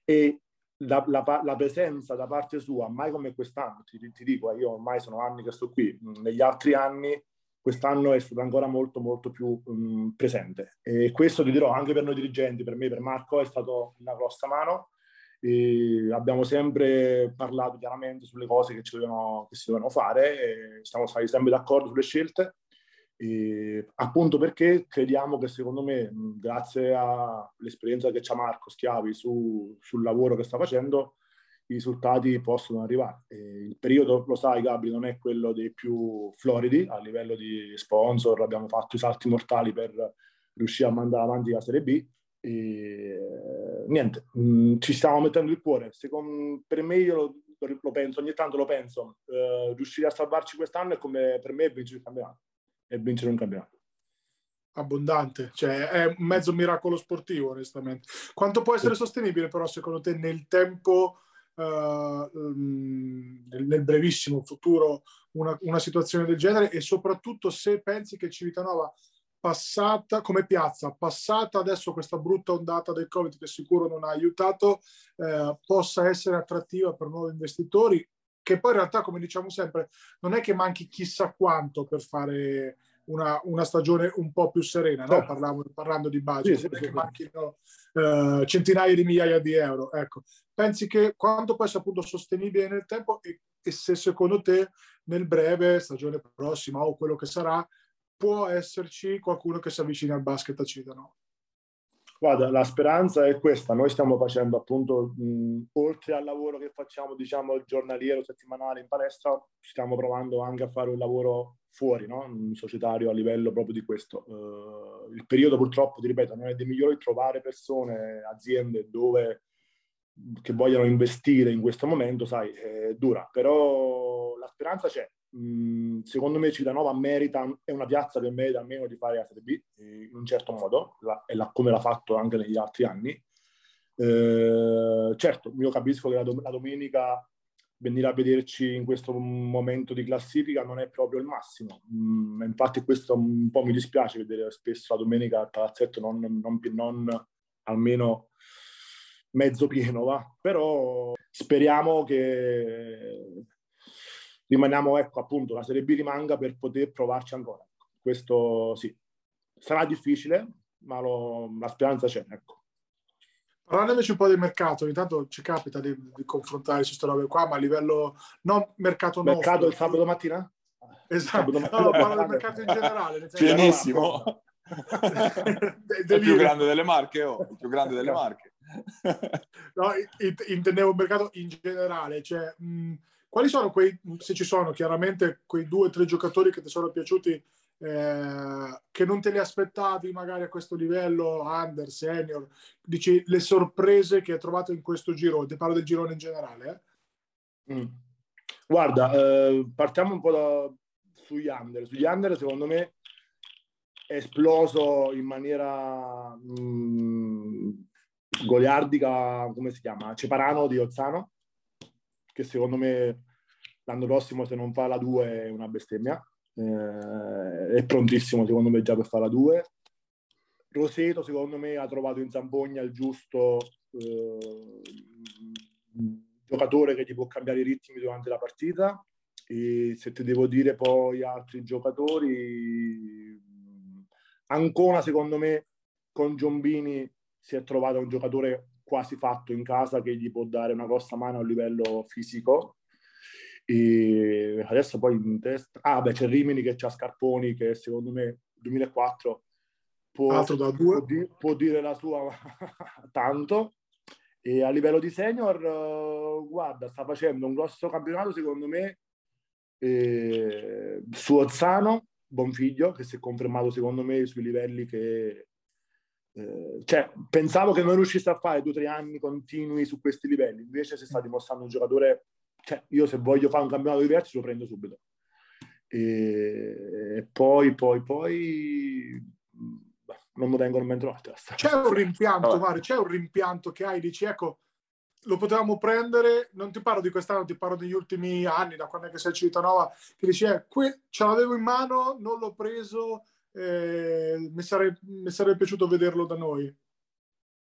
e la, la, la, presenza da parte sua, mai come quest'anno, ti, ti, dico, io ormai sono anni che sto qui, negli altri anni quest'anno è stato ancora molto molto più um, presente e questo ti dirò anche per noi dirigenti, per me, per Marco è stato una grossa mano e abbiamo sempre parlato chiaramente sulle cose che, dovevano, che si dovevano fare, siamo stati sempre d'accordo sulle scelte, appunto perché crediamo che secondo me, grazie all'esperienza che c'ha Marco Schiavi su, sul lavoro che sta facendo, i risultati possono arrivare. E il periodo, lo sai Gabri, non è quello dei più floridi a livello di sponsor, abbiamo fatto i salti mortali per riuscire a mandare avanti la Serie B, e, niente, mh, mm, ci stiamo mettendo il cuore. Secondo, per me, io lo, lo, penso, ogni tanto lo penso, uh, riuscire a salvarci quest'anno è come per me vincere il campionato e vincere un campionato. Abbondante, cioè è un mezzo miracolo sportivo, onestamente. Quanto può essere sostenibile, però, secondo te, nel tempo, uh, nel, nel, brevissimo futuro, una, una situazione del genere? E soprattutto se pensi che Civitanova passata come piazza, passata adesso questa brutta ondata del Covid che sicuro non ha aiutato, eh, possa essere attrattiva per nuovi investitori, che poi in realtà, come diciamo sempre, non è che manchi chissà quanto per fare una, una stagione un po' più serena, no? Certo. parlando, parlando, di budget, sì, non sì, è che manchino eh, centinaia di migliaia di euro. Ecco. Pensi che quanto può essere appunto sostenibile nel tempo e, e se secondo te nel breve, stagione prossima o quello che sarà, può esserci qualcuno che si avvicina al basket a Cidano? Guarda, la speranza è questa. Noi stiamo facendo appunto, mh, oltre al lavoro che facciamo, diciamo, giornaliero, settimanale in palestra, stiamo provando anche a fare un lavoro fuori, no? un societario a livello proprio di questo. Uh, il periodo purtroppo, ti ripeto, non è dei migliori trovare persone, aziende dove che vogliono investire in questo momento, sai, è dura, però la speranza c'è. Mm, secondo me Citanova merita, è una piazza che merita almeno di fare la Serie B in un certo modo, la, la, come l'ha fatto anche negli altri anni. Eh, certo, io capisco che la, la, domenica venire a vederci in questo momento di classifica non è proprio il massimo. Mm, infatti questo un po' mi dispiace vedere spesso la domenica al palazzetto non, non, non almeno mezzo pieno, va. però speriamo che rimaniamo, ecco, appunto, la Serie B rimanga per poter provarci ancora. Questo sì, sarà difficile, ma lo, la speranza c'è, ecco. Parlando invece un po' del mercato, intanto ci capita di, di confrontare su queste robe qua, ma a livello non mercato Mercato nostro, il sabato mattina? Esatto, no, parlo del mercato in generale. Pienissimo. il più grande delle marche, oh, il più grande delle marche. no, intendevo il mercato in generale, cioè mh, quali sono quei, se ci sono chiaramente, quei due o tre giocatori che ti sono piaciuti eh, che non te li aspettavi magari a questo livello, under, senior, dici le sorprese che hai trovato in questo giro, ti parlo del girone in generale, eh? Mm. Guarda, eh, partiamo un po' da, sugli under. Sugli under, secondo me, è esploso in maniera mh, mm, goliardica, come si chiama? Ceparano di Ozzano, che secondo me l'anno prossimo se non fa la 2 è una bestemmia. Eh, è prontissimo secondo me già per fare la 2. Roseto secondo me ha trovato in Zampogna il giusto eh, giocatore che ti può cambiare i ritmi durante la partita e se ti devo dire poi altri giocatori Ancona secondo me con Giombini si è trovato un giocatore quasi fatto in casa che gli può dare una grossa mano a livello fisico. E adesso poi in testa ah beh c'è Rimini che c'ha Scarponi che secondo me 2004 può, può, di, può dire la sua tanto. E a livello di senior uh, guarda sta facendo un grosso campionato secondo me eh, su Ozzano Bonfiglio che si è confermato secondo me sui livelli che eh, cioè, pensavo che non riuscisse a fare due o tre anni continui su questi livelli, invece si sta dimostrando un giocatore, cioè, io se voglio fare un campionato diverso lo prendo subito. E poi, poi, poi non mi vengono mente altre. C'è un rimpianto, Mario, c'è un rimpianto che hai, dici, ecco, lo potevamo prendere, non ti parlo di quest'anno, ti parlo degli ultimi anni, da quando è che sei a Civitanova, che dici, eh, que- ce l'avevo in mano, non l'ho preso, eh, mi, sare- mi, sarebbe piaciuto vederlo da noi.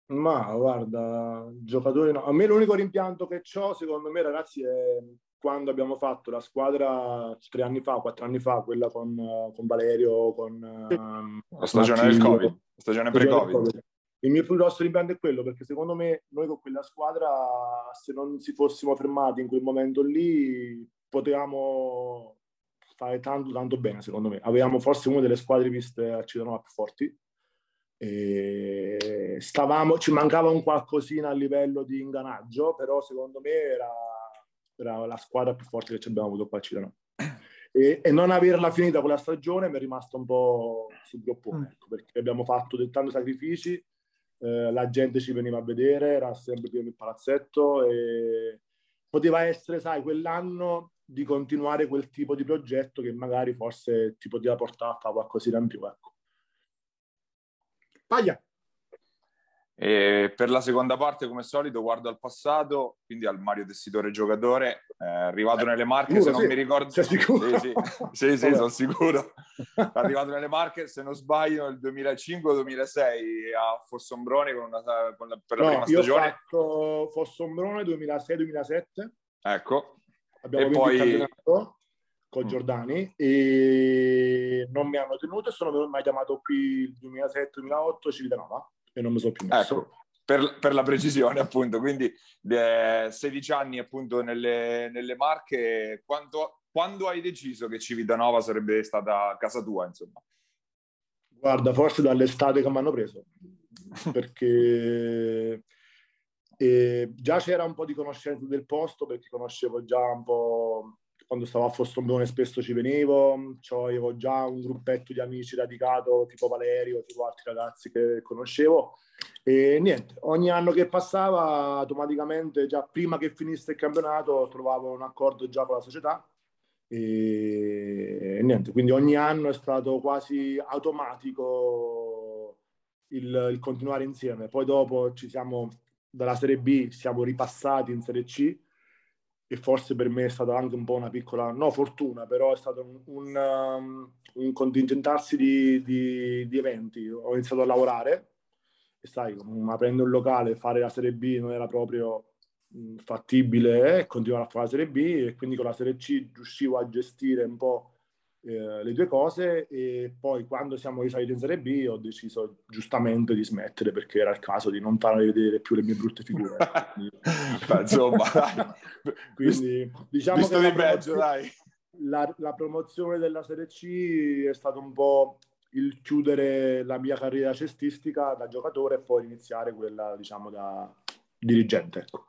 Ma guarda, giocatori no. A me l'unico rimpianto che ho, secondo me, ragazzi, è quando abbiamo fatto la squadra tre anni fa, quattro anni fa, quella con, con Valerio, con... la stagione Martiglio, del Covid, la stagione pre-Covid. Il mio più grosso rimpianto è quello perché secondo me noi con quella squadra se non si fossimo fermati in quel momento lì potevamo fare tanto tanto bene secondo me. Avevamo forse una delle squadre viste a Cittadella più forti. E stavamo, ci mancava un qualcosina a livello di inganaggio però secondo me era, era la squadra più forte che ci abbiamo avuto qua a Cittadella e, e, non averla finita quella stagione mi è rimasto un po' sul groppone ecco, perché abbiamo fatto tanti sacrifici eh, la gente ci veniva a vedere, era sempre pieno il palazzetto e poteva essere, sai, quell'anno di continuare quel tipo di progetto che magari forse ti poteva portare a fare qualcosina in più. Ecco. Paglia. E per la seconda parte, come solito, guardo al passato, quindi al Mario Tessitore giocatore, eh, arrivato nelle Marche, sicuro, se non sì. mi ricordo... Sei sicuro? Sì, sì, sì, sì sono sicuro. arrivato nelle Marche, se non sbaglio, nel 2005-2006 a Fossombrone con una, con la, per la no, prima stagione. Io ho fatto Fossombrone 2006-2007. Ecco. Abbiamo e poi... il campionato con mm. Giordani e non mi hanno tenuto e sono mai chiamato qui il 2007-2008 Civitanova e non mi so più messo. Ecco, per, per, la precisione appunto, quindi eh, 16 anni appunto nelle, nelle Marche, quando, quando, hai deciso che Civitanova sarebbe stata casa tua insomma? Guarda, forse dall'estate che mi hanno preso, perché eh, già c'era un po' di conoscenza del posto, perché conoscevo già un po' quando stavo a Fossombrone spesso ci venivo, avevo già un gruppetto di amici radicato tipo Valerio, tipo altri ragazzi che conoscevo e niente, ogni anno che passava automaticamente già prima che finisse il campionato trovavo un accordo già con la società e, niente, quindi ogni anno è stato quasi automatico il, il continuare insieme. Poi dopo ci siamo dalla Serie B, siamo ripassati in Serie C e forse per me è stata anche un po' una piccola, no fortuna, però è stato un, un, um, un contingentarsi di, di, di, eventi. Ho iniziato a lavorare e sai, aprendo un locale, fare la Serie B non era proprio fattibile eh, continuare a fare la Serie B e quindi con la Serie C riuscivo a gestire un po' eh, le due cose e poi quando siamo risaliti in Serie B ho deciso giustamente di smettere perché era il caso di non fare vedere più le mie brutte figure. Beh, insomma, quindi diciamo Visto che di peggio, dai. La, la promozione della Serie C è stato un po' il chiudere la mia carriera cestistica da giocatore e poi iniziare quella, diciamo, da dirigente. Ecco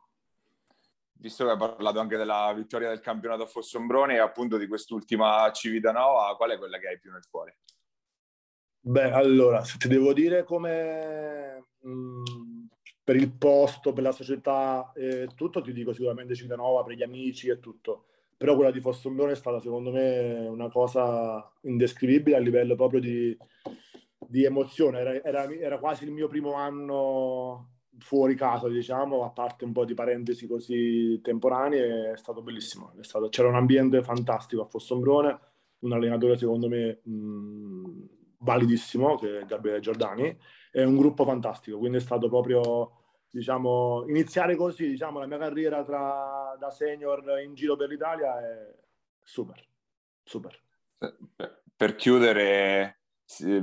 visto che hai parlato anche della vittoria del campionato Fossombrone e appunto di quest'ultima Civitanova, qual è quella che hai più nel cuore? Beh, allora, se ti devo dire come... Mm, per il posto, per la società e tutto, ti dico sicuramente Civitanova per gli amici e tutto. Però quella di Fossombrone è stata secondo me una cosa indescrivibile a livello proprio di, di emozione. Era, era, era quasi il mio primo anno fuori casa, diciamo, a parte un po' di parentesi così temporanee, è stato bellissimo. È stato, c'era un ambiente fantastico a Fossombrone, un allenatore secondo me mh, validissimo, che è Gabriele Giordani, è un gruppo fantastico, quindi è stato proprio diciamo, iniziare così diciamo, la mia carriera tra, da senior in giro per l'Italia è super, super. Per chiudere, si,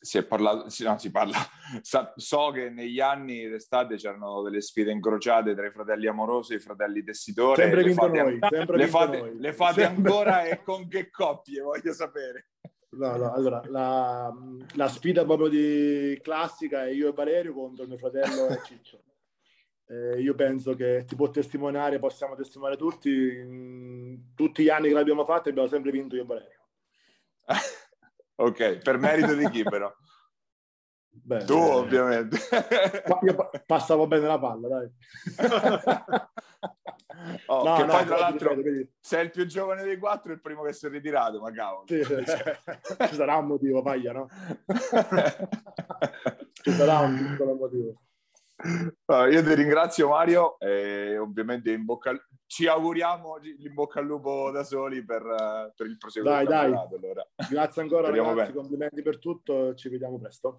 si, è parlato, si, no, si parla, so che negli anni d'estate c'erano delle sfide incrociate tra i fratelli Amorosi e i fratelli Tessitori. Sempre vinto le noi, sempre le fate, noi. Le fate ancora e con che coppie, voglio sapere. No, no, allora, la, la, sfida proprio di classica è io e Valerio contro mio fratello e Ciccio. Eh, io penso che ti può testimoniare, possiamo testimoniare tutti, in tutti gli anni che l'abbiamo fatta abbiamo sempre vinto io e Valerio. ok, per merito di chi però? Beh, tu eh, ovviamente. io passavo bene la palla, dai. Oh, no, che no, poi tra l'altro ripeto, sei il più giovane dei quattro il primo che si è ritirato ma cavolo sì, ci sarà un motivo paglia no? ci sarà un piccolo motivo allora, io ti ringrazio Mario e ovviamente in bocca, ci auguriamo in bocca al lupo da soli per, per il proseguo dai dai allora. grazie ancora Speriamo ragazzi bene. complimenti per tutto ci vediamo presto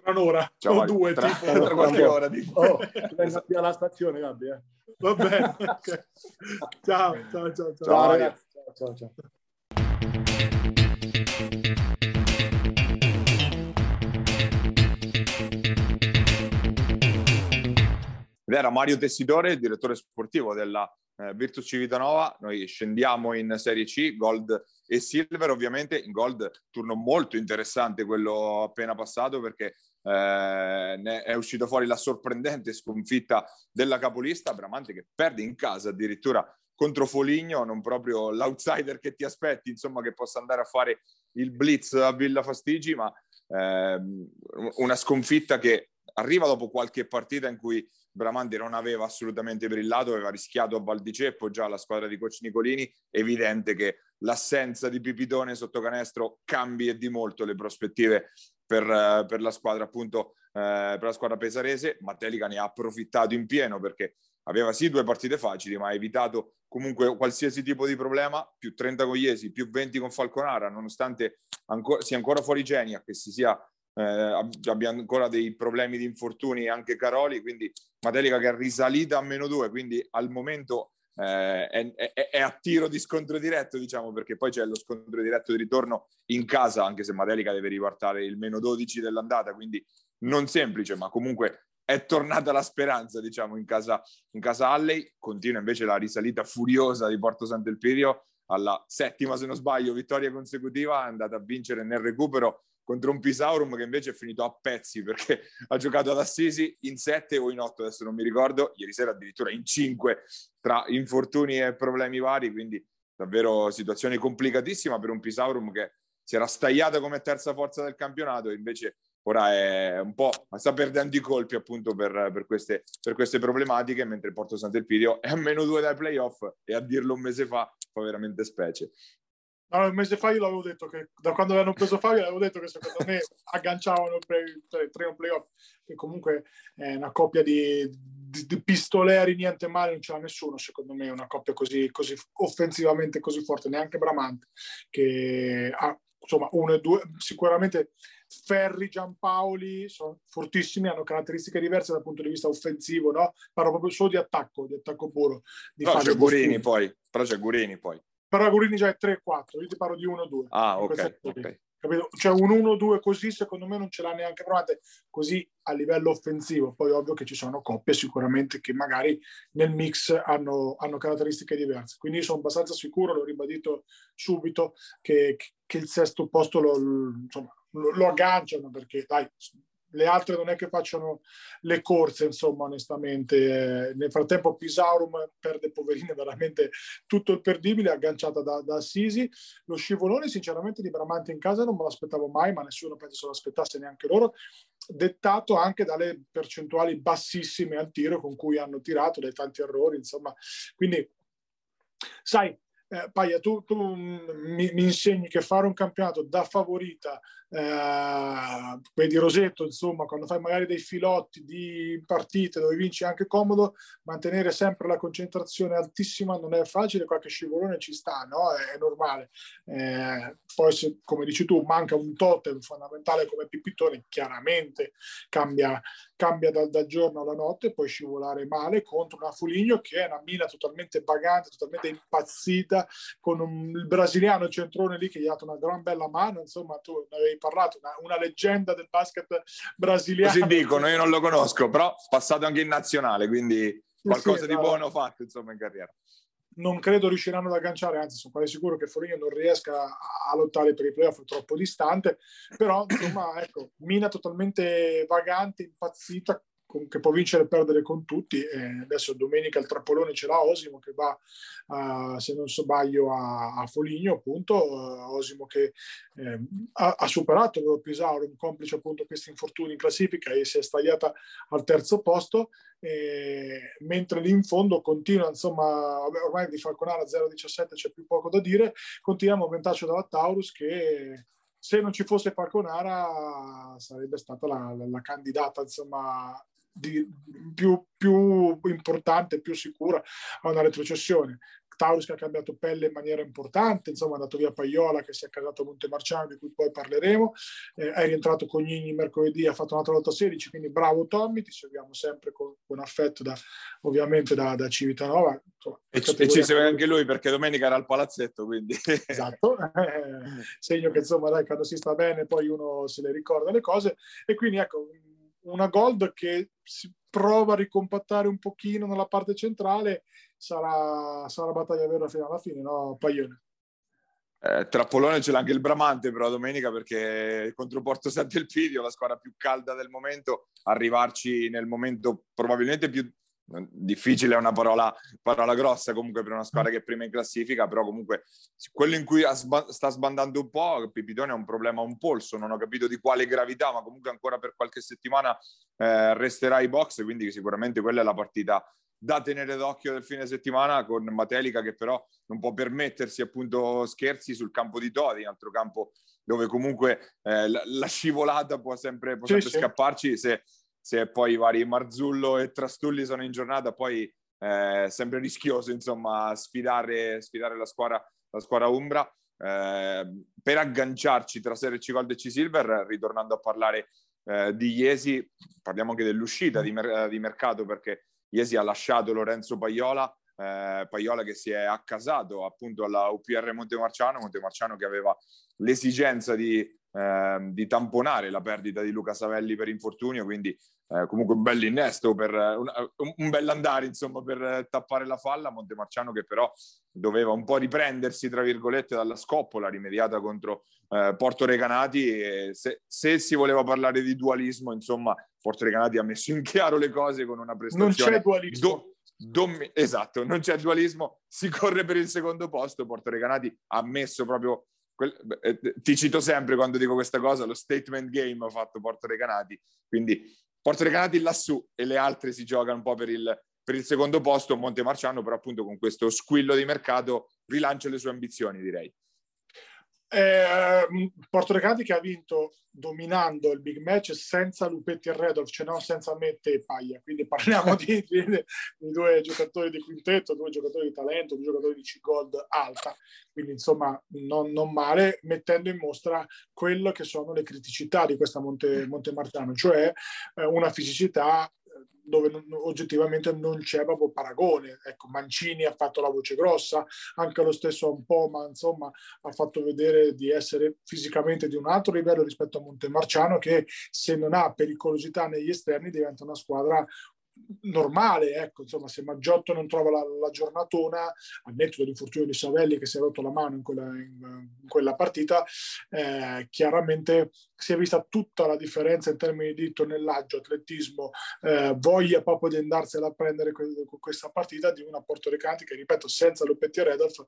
tra un'ora Ciao, o due tra, tipo. tra qualche ora tipo. oh, esatto. alla stazione Gabri eh. va bene okay. ciao ciao ciao ciao, ciao ragazzi ciao ciao, ciao. Ed era Mario Tessitore, direttore sportivo della eh, Virtus Civitanova. Noi scendiamo in Serie C, Gold e Silver. Ovviamente in Gold turno molto interessante quello appena passato perché eh, è uscito fuori la sorprendente sconfitta della capolista Bramante che perde in casa addirittura contro Foligno, non proprio l'outsider che ti aspetti, insomma, che possa andare a fare il blitz a Villa Fastigi, ma ehm, una sconfitta che arriva dopo qualche partita in cui Bramante non aveva assolutamente brillato, aveva rischiato a Valdiceppo già la squadra di coach Nicolini, evidente che l'assenza di Pipitone sotto canestro cambi e di molto le prospettive per, per la squadra appunto eh, per la squadra pesarese, Mattelica ne ha approfittato in pieno perché aveva sì due partite facili, ma ha evitato comunque qualsiasi tipo di problema, più 30 con Iesi, più 20 con Falconara, nonostante ancora, sia ancora fuori Genia, che si sia eh, abbia ancora dei problemi di infortuni anche Caroli, quindi Matelica che è risalita a meno due, quindi al momento eh, è, è, è, a tiro di scontro diretto, diciamo, perché poi c'è lo scontro diretto di ritorno in casa, anche se Matelica deve riportare il meno 12 dell'andata, quindi non semplice, ma comunque è tornata la speranza, diciamo, in casa, in casa Alley. Continua invece la risalita furiosa di Porto Sant'Elpidio alla settima, se non sbaglio, vittoria consecutiva, è andata a vincere nel recupero contro un Pisaurum che invece è finito a pezzi perché ha giocato ad Assisi in 7 o in 8, adesso non mi ricordo, ieri sera addirittura in 5 tra infortuni e problemi vari, quindi davvero situazione complicatissima per un Pisaurum che si era stagliata come terza forza del campionato e invece ora è un po' sta perdendo i colpi appunto per, per, queste, per queste problematiche mentre Porto Sant'Elpidio è a meno due dai playoff e a dirlo un mese fa fa veramente specie No, un mese fa io l'avevo detto che da quando avevano preso Fabio l'avevo detto che secondo me agganciavano il play, tre playoff che comunque è una coppia di, di, di, pistoleri niente male non ce l'ha nessuno secondo me una coppia così, così offensivamente così forte neanche Bramante che ha insomma uno e due sicuramente Ferri, Giampaoli sono fortissimi, hanno caratteristiche diverse dal punto di vista offensivo, no? Parlo proprio solo di attacco, di attacco puro. Di però, c'è Gurini poi, però c'è Gurini poi però Gurini già è 3-4, io ti parlo di 1-2. Ah, ok. okay. Capito? Cioè un 1-2 così secondo me non ce l'ha neanche provate così a livello offensivo. Poi ovvio che ci sono coppie sicuramente che magari nel mix hanno, hanno caratteristiche diverse. Quindi sono abbastanza sicuro, l'ho ribadito subito, che, che il sesto posto lo, insomma, lo, lo agganciano perché dai, le altre non è che facciano le corse, insomma, onestamente. nel frattempo Pisaurum perde poverine veramente tutto il perdibile, agganciata da, da Sisi. Lo scivolone, sinceramente, di Bramante in casa non me l'aspettavo mai, ma nessuno penso se lo aspettasse neanche loro, dettato anche dalle percentuali bassissime al tiro con cui hanno tirato, dai tanti errori, insomma. Quindi, sai, eh, Paia, tu, tu mi, mi, insegni che fare un campionato da favorita eh, vedi Rosetto, insomma, quando fai magari dei filotti di partite dove vinci anche comodo, mantenere sempre la concentrazione altissima non è facile, qualche scivolone ci sta, no? È, è normale. Eh, poi, se, come dici tu, manca un totem fondamentale come Pipitone, chiaramente cambia, cambia dal, dal, giorno alla notte, puoi scivolare male contro una Fuligno che è una mina totalmente pagante, totalmente impazzita, con un, il brasiliano centrone lì che gli ha dato una gran bella mano, insomma, tu ne avevi parlato, una, una, leggenda del basket brasiliano. Così dicono, io non lo conosco, però passato anche in nazionale, quindi qualcosa sì, di buono fatto insomma in carriera. Non credo riusciranno ad agganciare, anzi sono quasi sicuro che Foligno non riesca a lottare per i playoff, troppo distante, però insomma ecco, mina totalmente vagante, impazzita, che può vincere e perdere con tutti. E adesso domenica il trappolone ce l'ha Osimo che va, uh, se non sbaglio, a, a Foligno, appunto. Uh, Osimo che eh, ha, ha, superato il Pisauro, un complice appunto questi infortuni in classifica e si è stagliata al terzo posto. E, mentre lì in fondo continua, insomma, ormai di Falconara 0-17 c'è più poco da dire, continua a momentaggio dalla Taurus che se non ci fosse Falconara sarebbe stata la, la, la candidata insomma di, più, più importante, più sicura a una retrocessione. Taurus che ha cambiato pelle in maniera importante, insomma è andato via Paiola che si è casato a Montemarciano di cui poi parleremo, eh, è rientrato Cognini mercoledì, ha fatto un'altra lotta 16, quindi bravo Tommy, ti seguiamo sempre con, con affetto da, ovviamente da, da Civitanova. Insomma, e, ci, e ci segue anche lui perché domenica era al palazzetto, quindi... Esatto, eh, segno che insomma dai, quando si sta bene poi uno se le ricorda le cose e quindi ecco una Gold che si prova a ricompattare un pochino nella parte centrale sarà, sarà battaglia vera fino alla fine, no? Paglione. Eh, Trappolone ce l'ha anche il Bramante però domenica perché contro Porto Sant'Elpidio, la squadra più calda del momento, arrivarci nel momento probabilmente più difficile è una parola, parola, grossa comunque per una squadra che è prima in classifica, però comunque quello in cui sba- sta sbandando un po', Pipitone ha un problema a un polso, non ho capito di quale gravità, ma comunque ancora per qualche settimana eh, resterà ai box, quindi sicuramente quella è la partita da tenere d'occhio del fine settimana con Matelica che però non può permettersi appunto scherzi sul campo di Todi, un altro campo dove comunque eh, la, la, scivolata può sempre, può sempre sì, scapparci se se poi vari Marzullo e Trastulli sono in giornata, poi è sempre rischioso insomma sfidare, sfidare la, squadra, la squadra Umbra. Eh, per agganciarci tra Serie C Gold e C Silver, ritornando a parlare eh, di Iesi, parliamo anche dell'uscita di, mer- di, mercato perché Iesi ha lasciato Lorenzo Paiola, eh, Paiola che si è accasato appunto alla UPR Montemarciano, Montemarciano che aveva l'esigenza di, eh, di tamponare la perdita di Luca Savelli per infortunio, quindi eh, comunque un bel innesto per un, un bel andare insomma per tappare la falla. Montemarciano che però doveva un po' riprendersi tra virgolette dalla scoppola rimediata contro eh, Porto Recanati. Se, se, si voleva parlare di dualismo insomma Porto Recanati ha messo in chiaro le cose con una prestazione non c'è dualismo. do, dom, esatto non c'è dualismo si corre per il secondo posto. Porto Recanati ha messo proprio eh, ti cito sempre quando dico questa cosa lo statement game ha fatto Porto Recanati quindi Porto Recanati lassù e le altre si giocano un po' per il, per il secondo posto. Monte Marciano, però, appunto, con questo squillo di mercato rilancia le sue ambizioni, direi. Eh, Porto Recanati che ha vinto dominando il big match senza Lupetti e Redolf, cioè non senza Mette e Paglia. Quindi parliamo di, di, di, due giocatori di quintetto, due giocatori di talento, due giocatori di C-Gold alta. Quindi insomma non, non, male, mettendo in mostra quello che sono le criticità di questa Monte, Monte Marciano, cioè eh, una fisicità dove non, oggettivamente non c'è proprio paragone. Ecco, Mancini ha fatto la voce grossa, anche lo stesso un po', ma insomma ha fatto vedere di essere fisicamente di un altro livello rispetto a Montemarciano che se non ha pericolosità negli esterni diventa una squadra normale, ecco, insomma, se Maggiotto non trova la, la giornatona, al netto dell'infortunio di Savelli che si è rotto la mano in quella, in, in quella partita, eh, chiaramente si è vista tutta la differenza in termini di tonnellaggio, atletismo, eh, voglia proprio di andarsela a prendere con questa partita di una Porto Recanti che, ripeto, senza Lopetti e Redolf,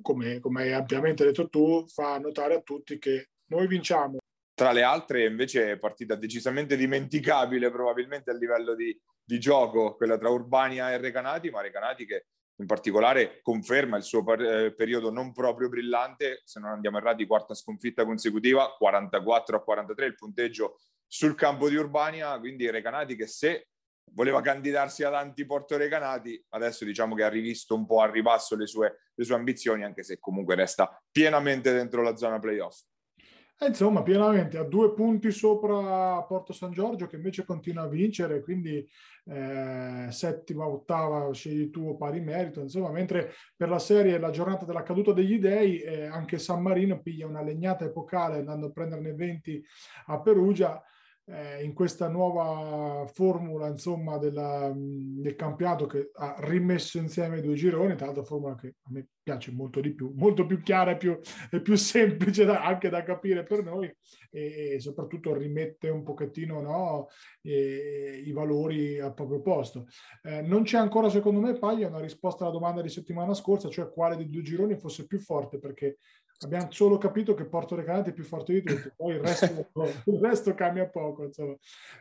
come, come hai ampiamente detto tu, fa notare a tutti che noi vinciamo tra le altre, invece, partita decisamente dimenticabile, probabilmente a livello di, di gioco, quella tra Urbania e Recanati, ma Recanati che in particolare conferma il suo per, eh, periodo non proprio brillante, se non andiamo errati, quarta sconfitta consecutiva, 44 a 43 il punteggio sul campo di Urbania, quindi Recanati che se voleva candidarsi ad anti-Porto Recanati, adesso diciamo che ha rivisto un po' a ribasso le sue, le sue ambizioni, anche se comunque resta pienamente dentro la zona playoff. Insomma, pienamente a due punti sopra Porto San Giorgio che invece continua a vincere, quindi eh, settima, ottava, scegli tu pari merito, insomma, mentre per la serie la giornata della caduta degli dei, eh, anche San Marino piglia una legnata epocale andando a prenderne 20 a Perugia eh, in questa nuova formula insomma, della, del campionato che ha rimesso insieme i due gironi, tra l'altro formula che a me piace molto di più, molto più chiara e più, e più semplice da, anche da capire per noi e, e soprattutto rimette un pochettino no, e, i valori al proprio posto. Eh, non c'è ancora secondo me Paglia una risposta alla domanda di settimana scorsa, cioè quale dei due gironi fosse più forte perché abbiamo solo capito che Porto Recanati è più forte di tutti, poi il resto, il resto cambia poco. Insomma.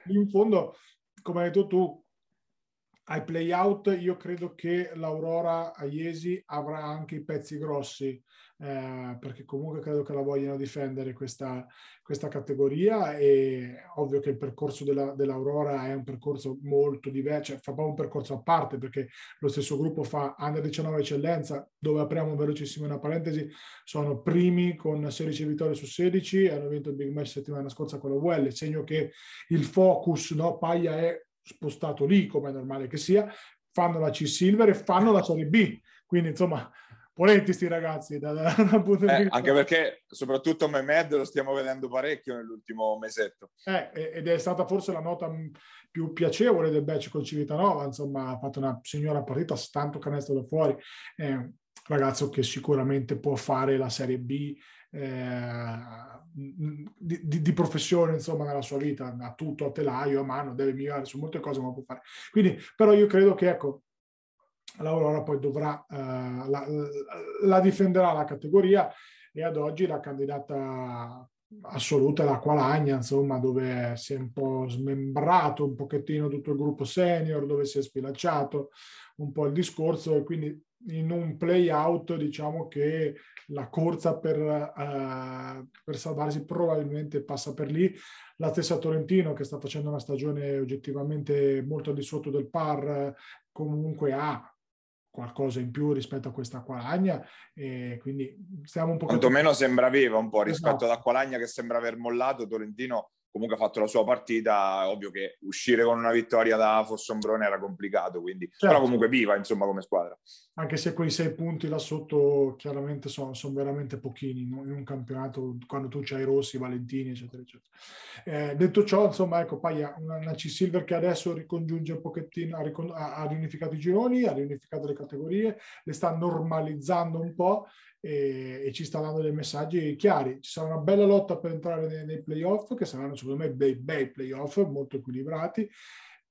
In fondo, come hai detto tu, ai play-out io credo che l'Aurora a Iesi avrà anche i pezzi grossi eh, perché comunque credo che la vogliano difendere questa, questa categoria e ovvio che il percorso della, dell'Aurora è un percorso molto diverso, cioè fa proprio un percorso a parte perché lo stesso gruppo fa Under 19 Eccellenza dove apriamo velocissimo una parentesi, sono primi con 16 vittorie su 16 hanno vinto il Big Match settimana scorsa con la UL, segno che il focus, no, Paglia è spostato lì come è normale che sia, fanno la C-Silver e fanno la Serie B, quindi insomma Poletti sti ragazzi da, da, da eh, anche perché soprattutto Mehmed lo stiamo vedendo parecchio nell'ultimo mesetto. Eh, ed è stata forse la nota più piacevole del match con Civitanova. Insomma ha fatto una signora partita tanto canestro da fuori. Eh, ragazzo che sicuramente può fare la Serie B eh, di, di, di, professione insomma nella sua vita ha tutto a telaio a mano deve migliorare su molte cose ma può fare. Quindi però io credo che ecco l'Aurora poi dovrà, eh, la, la, difenderà la categoria e ad oggi la candidata assoluta la Qualagna, insomma, dove si è un po' smembrato un pochettino tutto il gruppo senior, dove si è spilacciato un po' il discorso e quindi in un play out diciamo che la corsa per, uh, per salvarsi probabilmente passa per lì. La stessa Torrentino che sta facendo una stagione oggettivamente molto al di sotto del par comunque ha qualcosa in più rispetto a questa Qualagna e quindi stiamo un po'... Quantomeno sembra viva un po' rispetto esatto. ad Acqualagna che sembra aver mollato, Tolentino comunque ha fatto la sua partita, ovvio che uscire con una vittoria da Fossombrone era complicato, quindi certo. però comunque viva insomma come squadra. Anche se quei sei punti là sotto chiaramente sono, sono veramente pochini in un campionato quando tu c'hai Rossi, Valentini eccetera eccetera. Eh, detto ciò insomma ecco Paia, una, una C-Silver che adesso ricongiunge un pochettino, ha, ricon- ha riunificato i gironi, ha riunificato le categorie, le sta normalizzando un po' e, e, ci sta dando dei messaggi chiari. Ci sarà una bella lotta per entrare nei, nei playoff, che saranno secondo me bei, bei playoff molto equilibrati,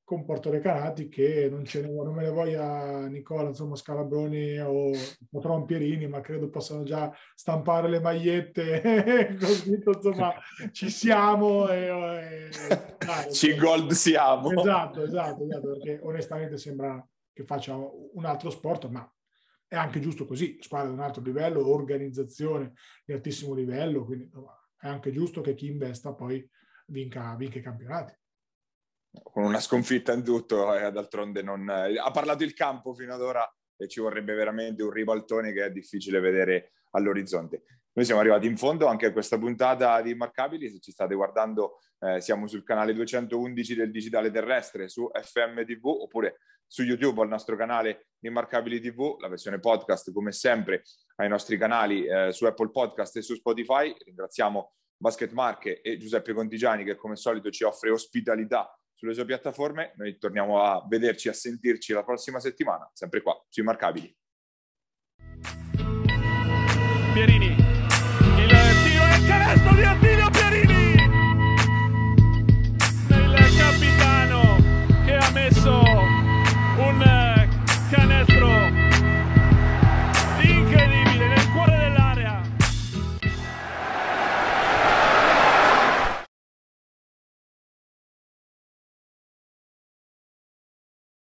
con Porto Recanati che non, ce ne, non me ne voglia Nicola, insomma Scalabroni o Patron Pierini, ma credo possano già stampare le magliette, così insomma ci siamo. E, e, dai, ci gold siamo. Esatto, esatto, esatto, perché onestamente sembra che faccia un altro sport, ma è anche giusto così, squadra di un alto livello, organizzazione di altissimo livello, quindi è anche giusto che chi investa poi vinca, vinca i campionati. Con una sconfitta in tutto, eh, d'altronde non... Eh, ha parlato il campo fino ad ora e ci vorrebbe veramente un ribaltone che è difficile vedere all'orizzonte. Noi siamo arrivati in fondo anche a questa puntata di Immarcabili, se ci state guardando eh, siamo sul canale 211 del Digitale Terrestre su FM TV oppure su YouTube al nostro canale Immarcabili TV, la versione podcast come sempre ai nostri canali eh, su Apple Podcast e su Spotify. Ringraziamo Basket Marche e Giuseppe Contigiani che come solito ci offre ospitalità sulle sue piattaforme. Noi torniamo a vederci, a sentirci la prossima settimana, sempre qua, sui Marcabili. Pierini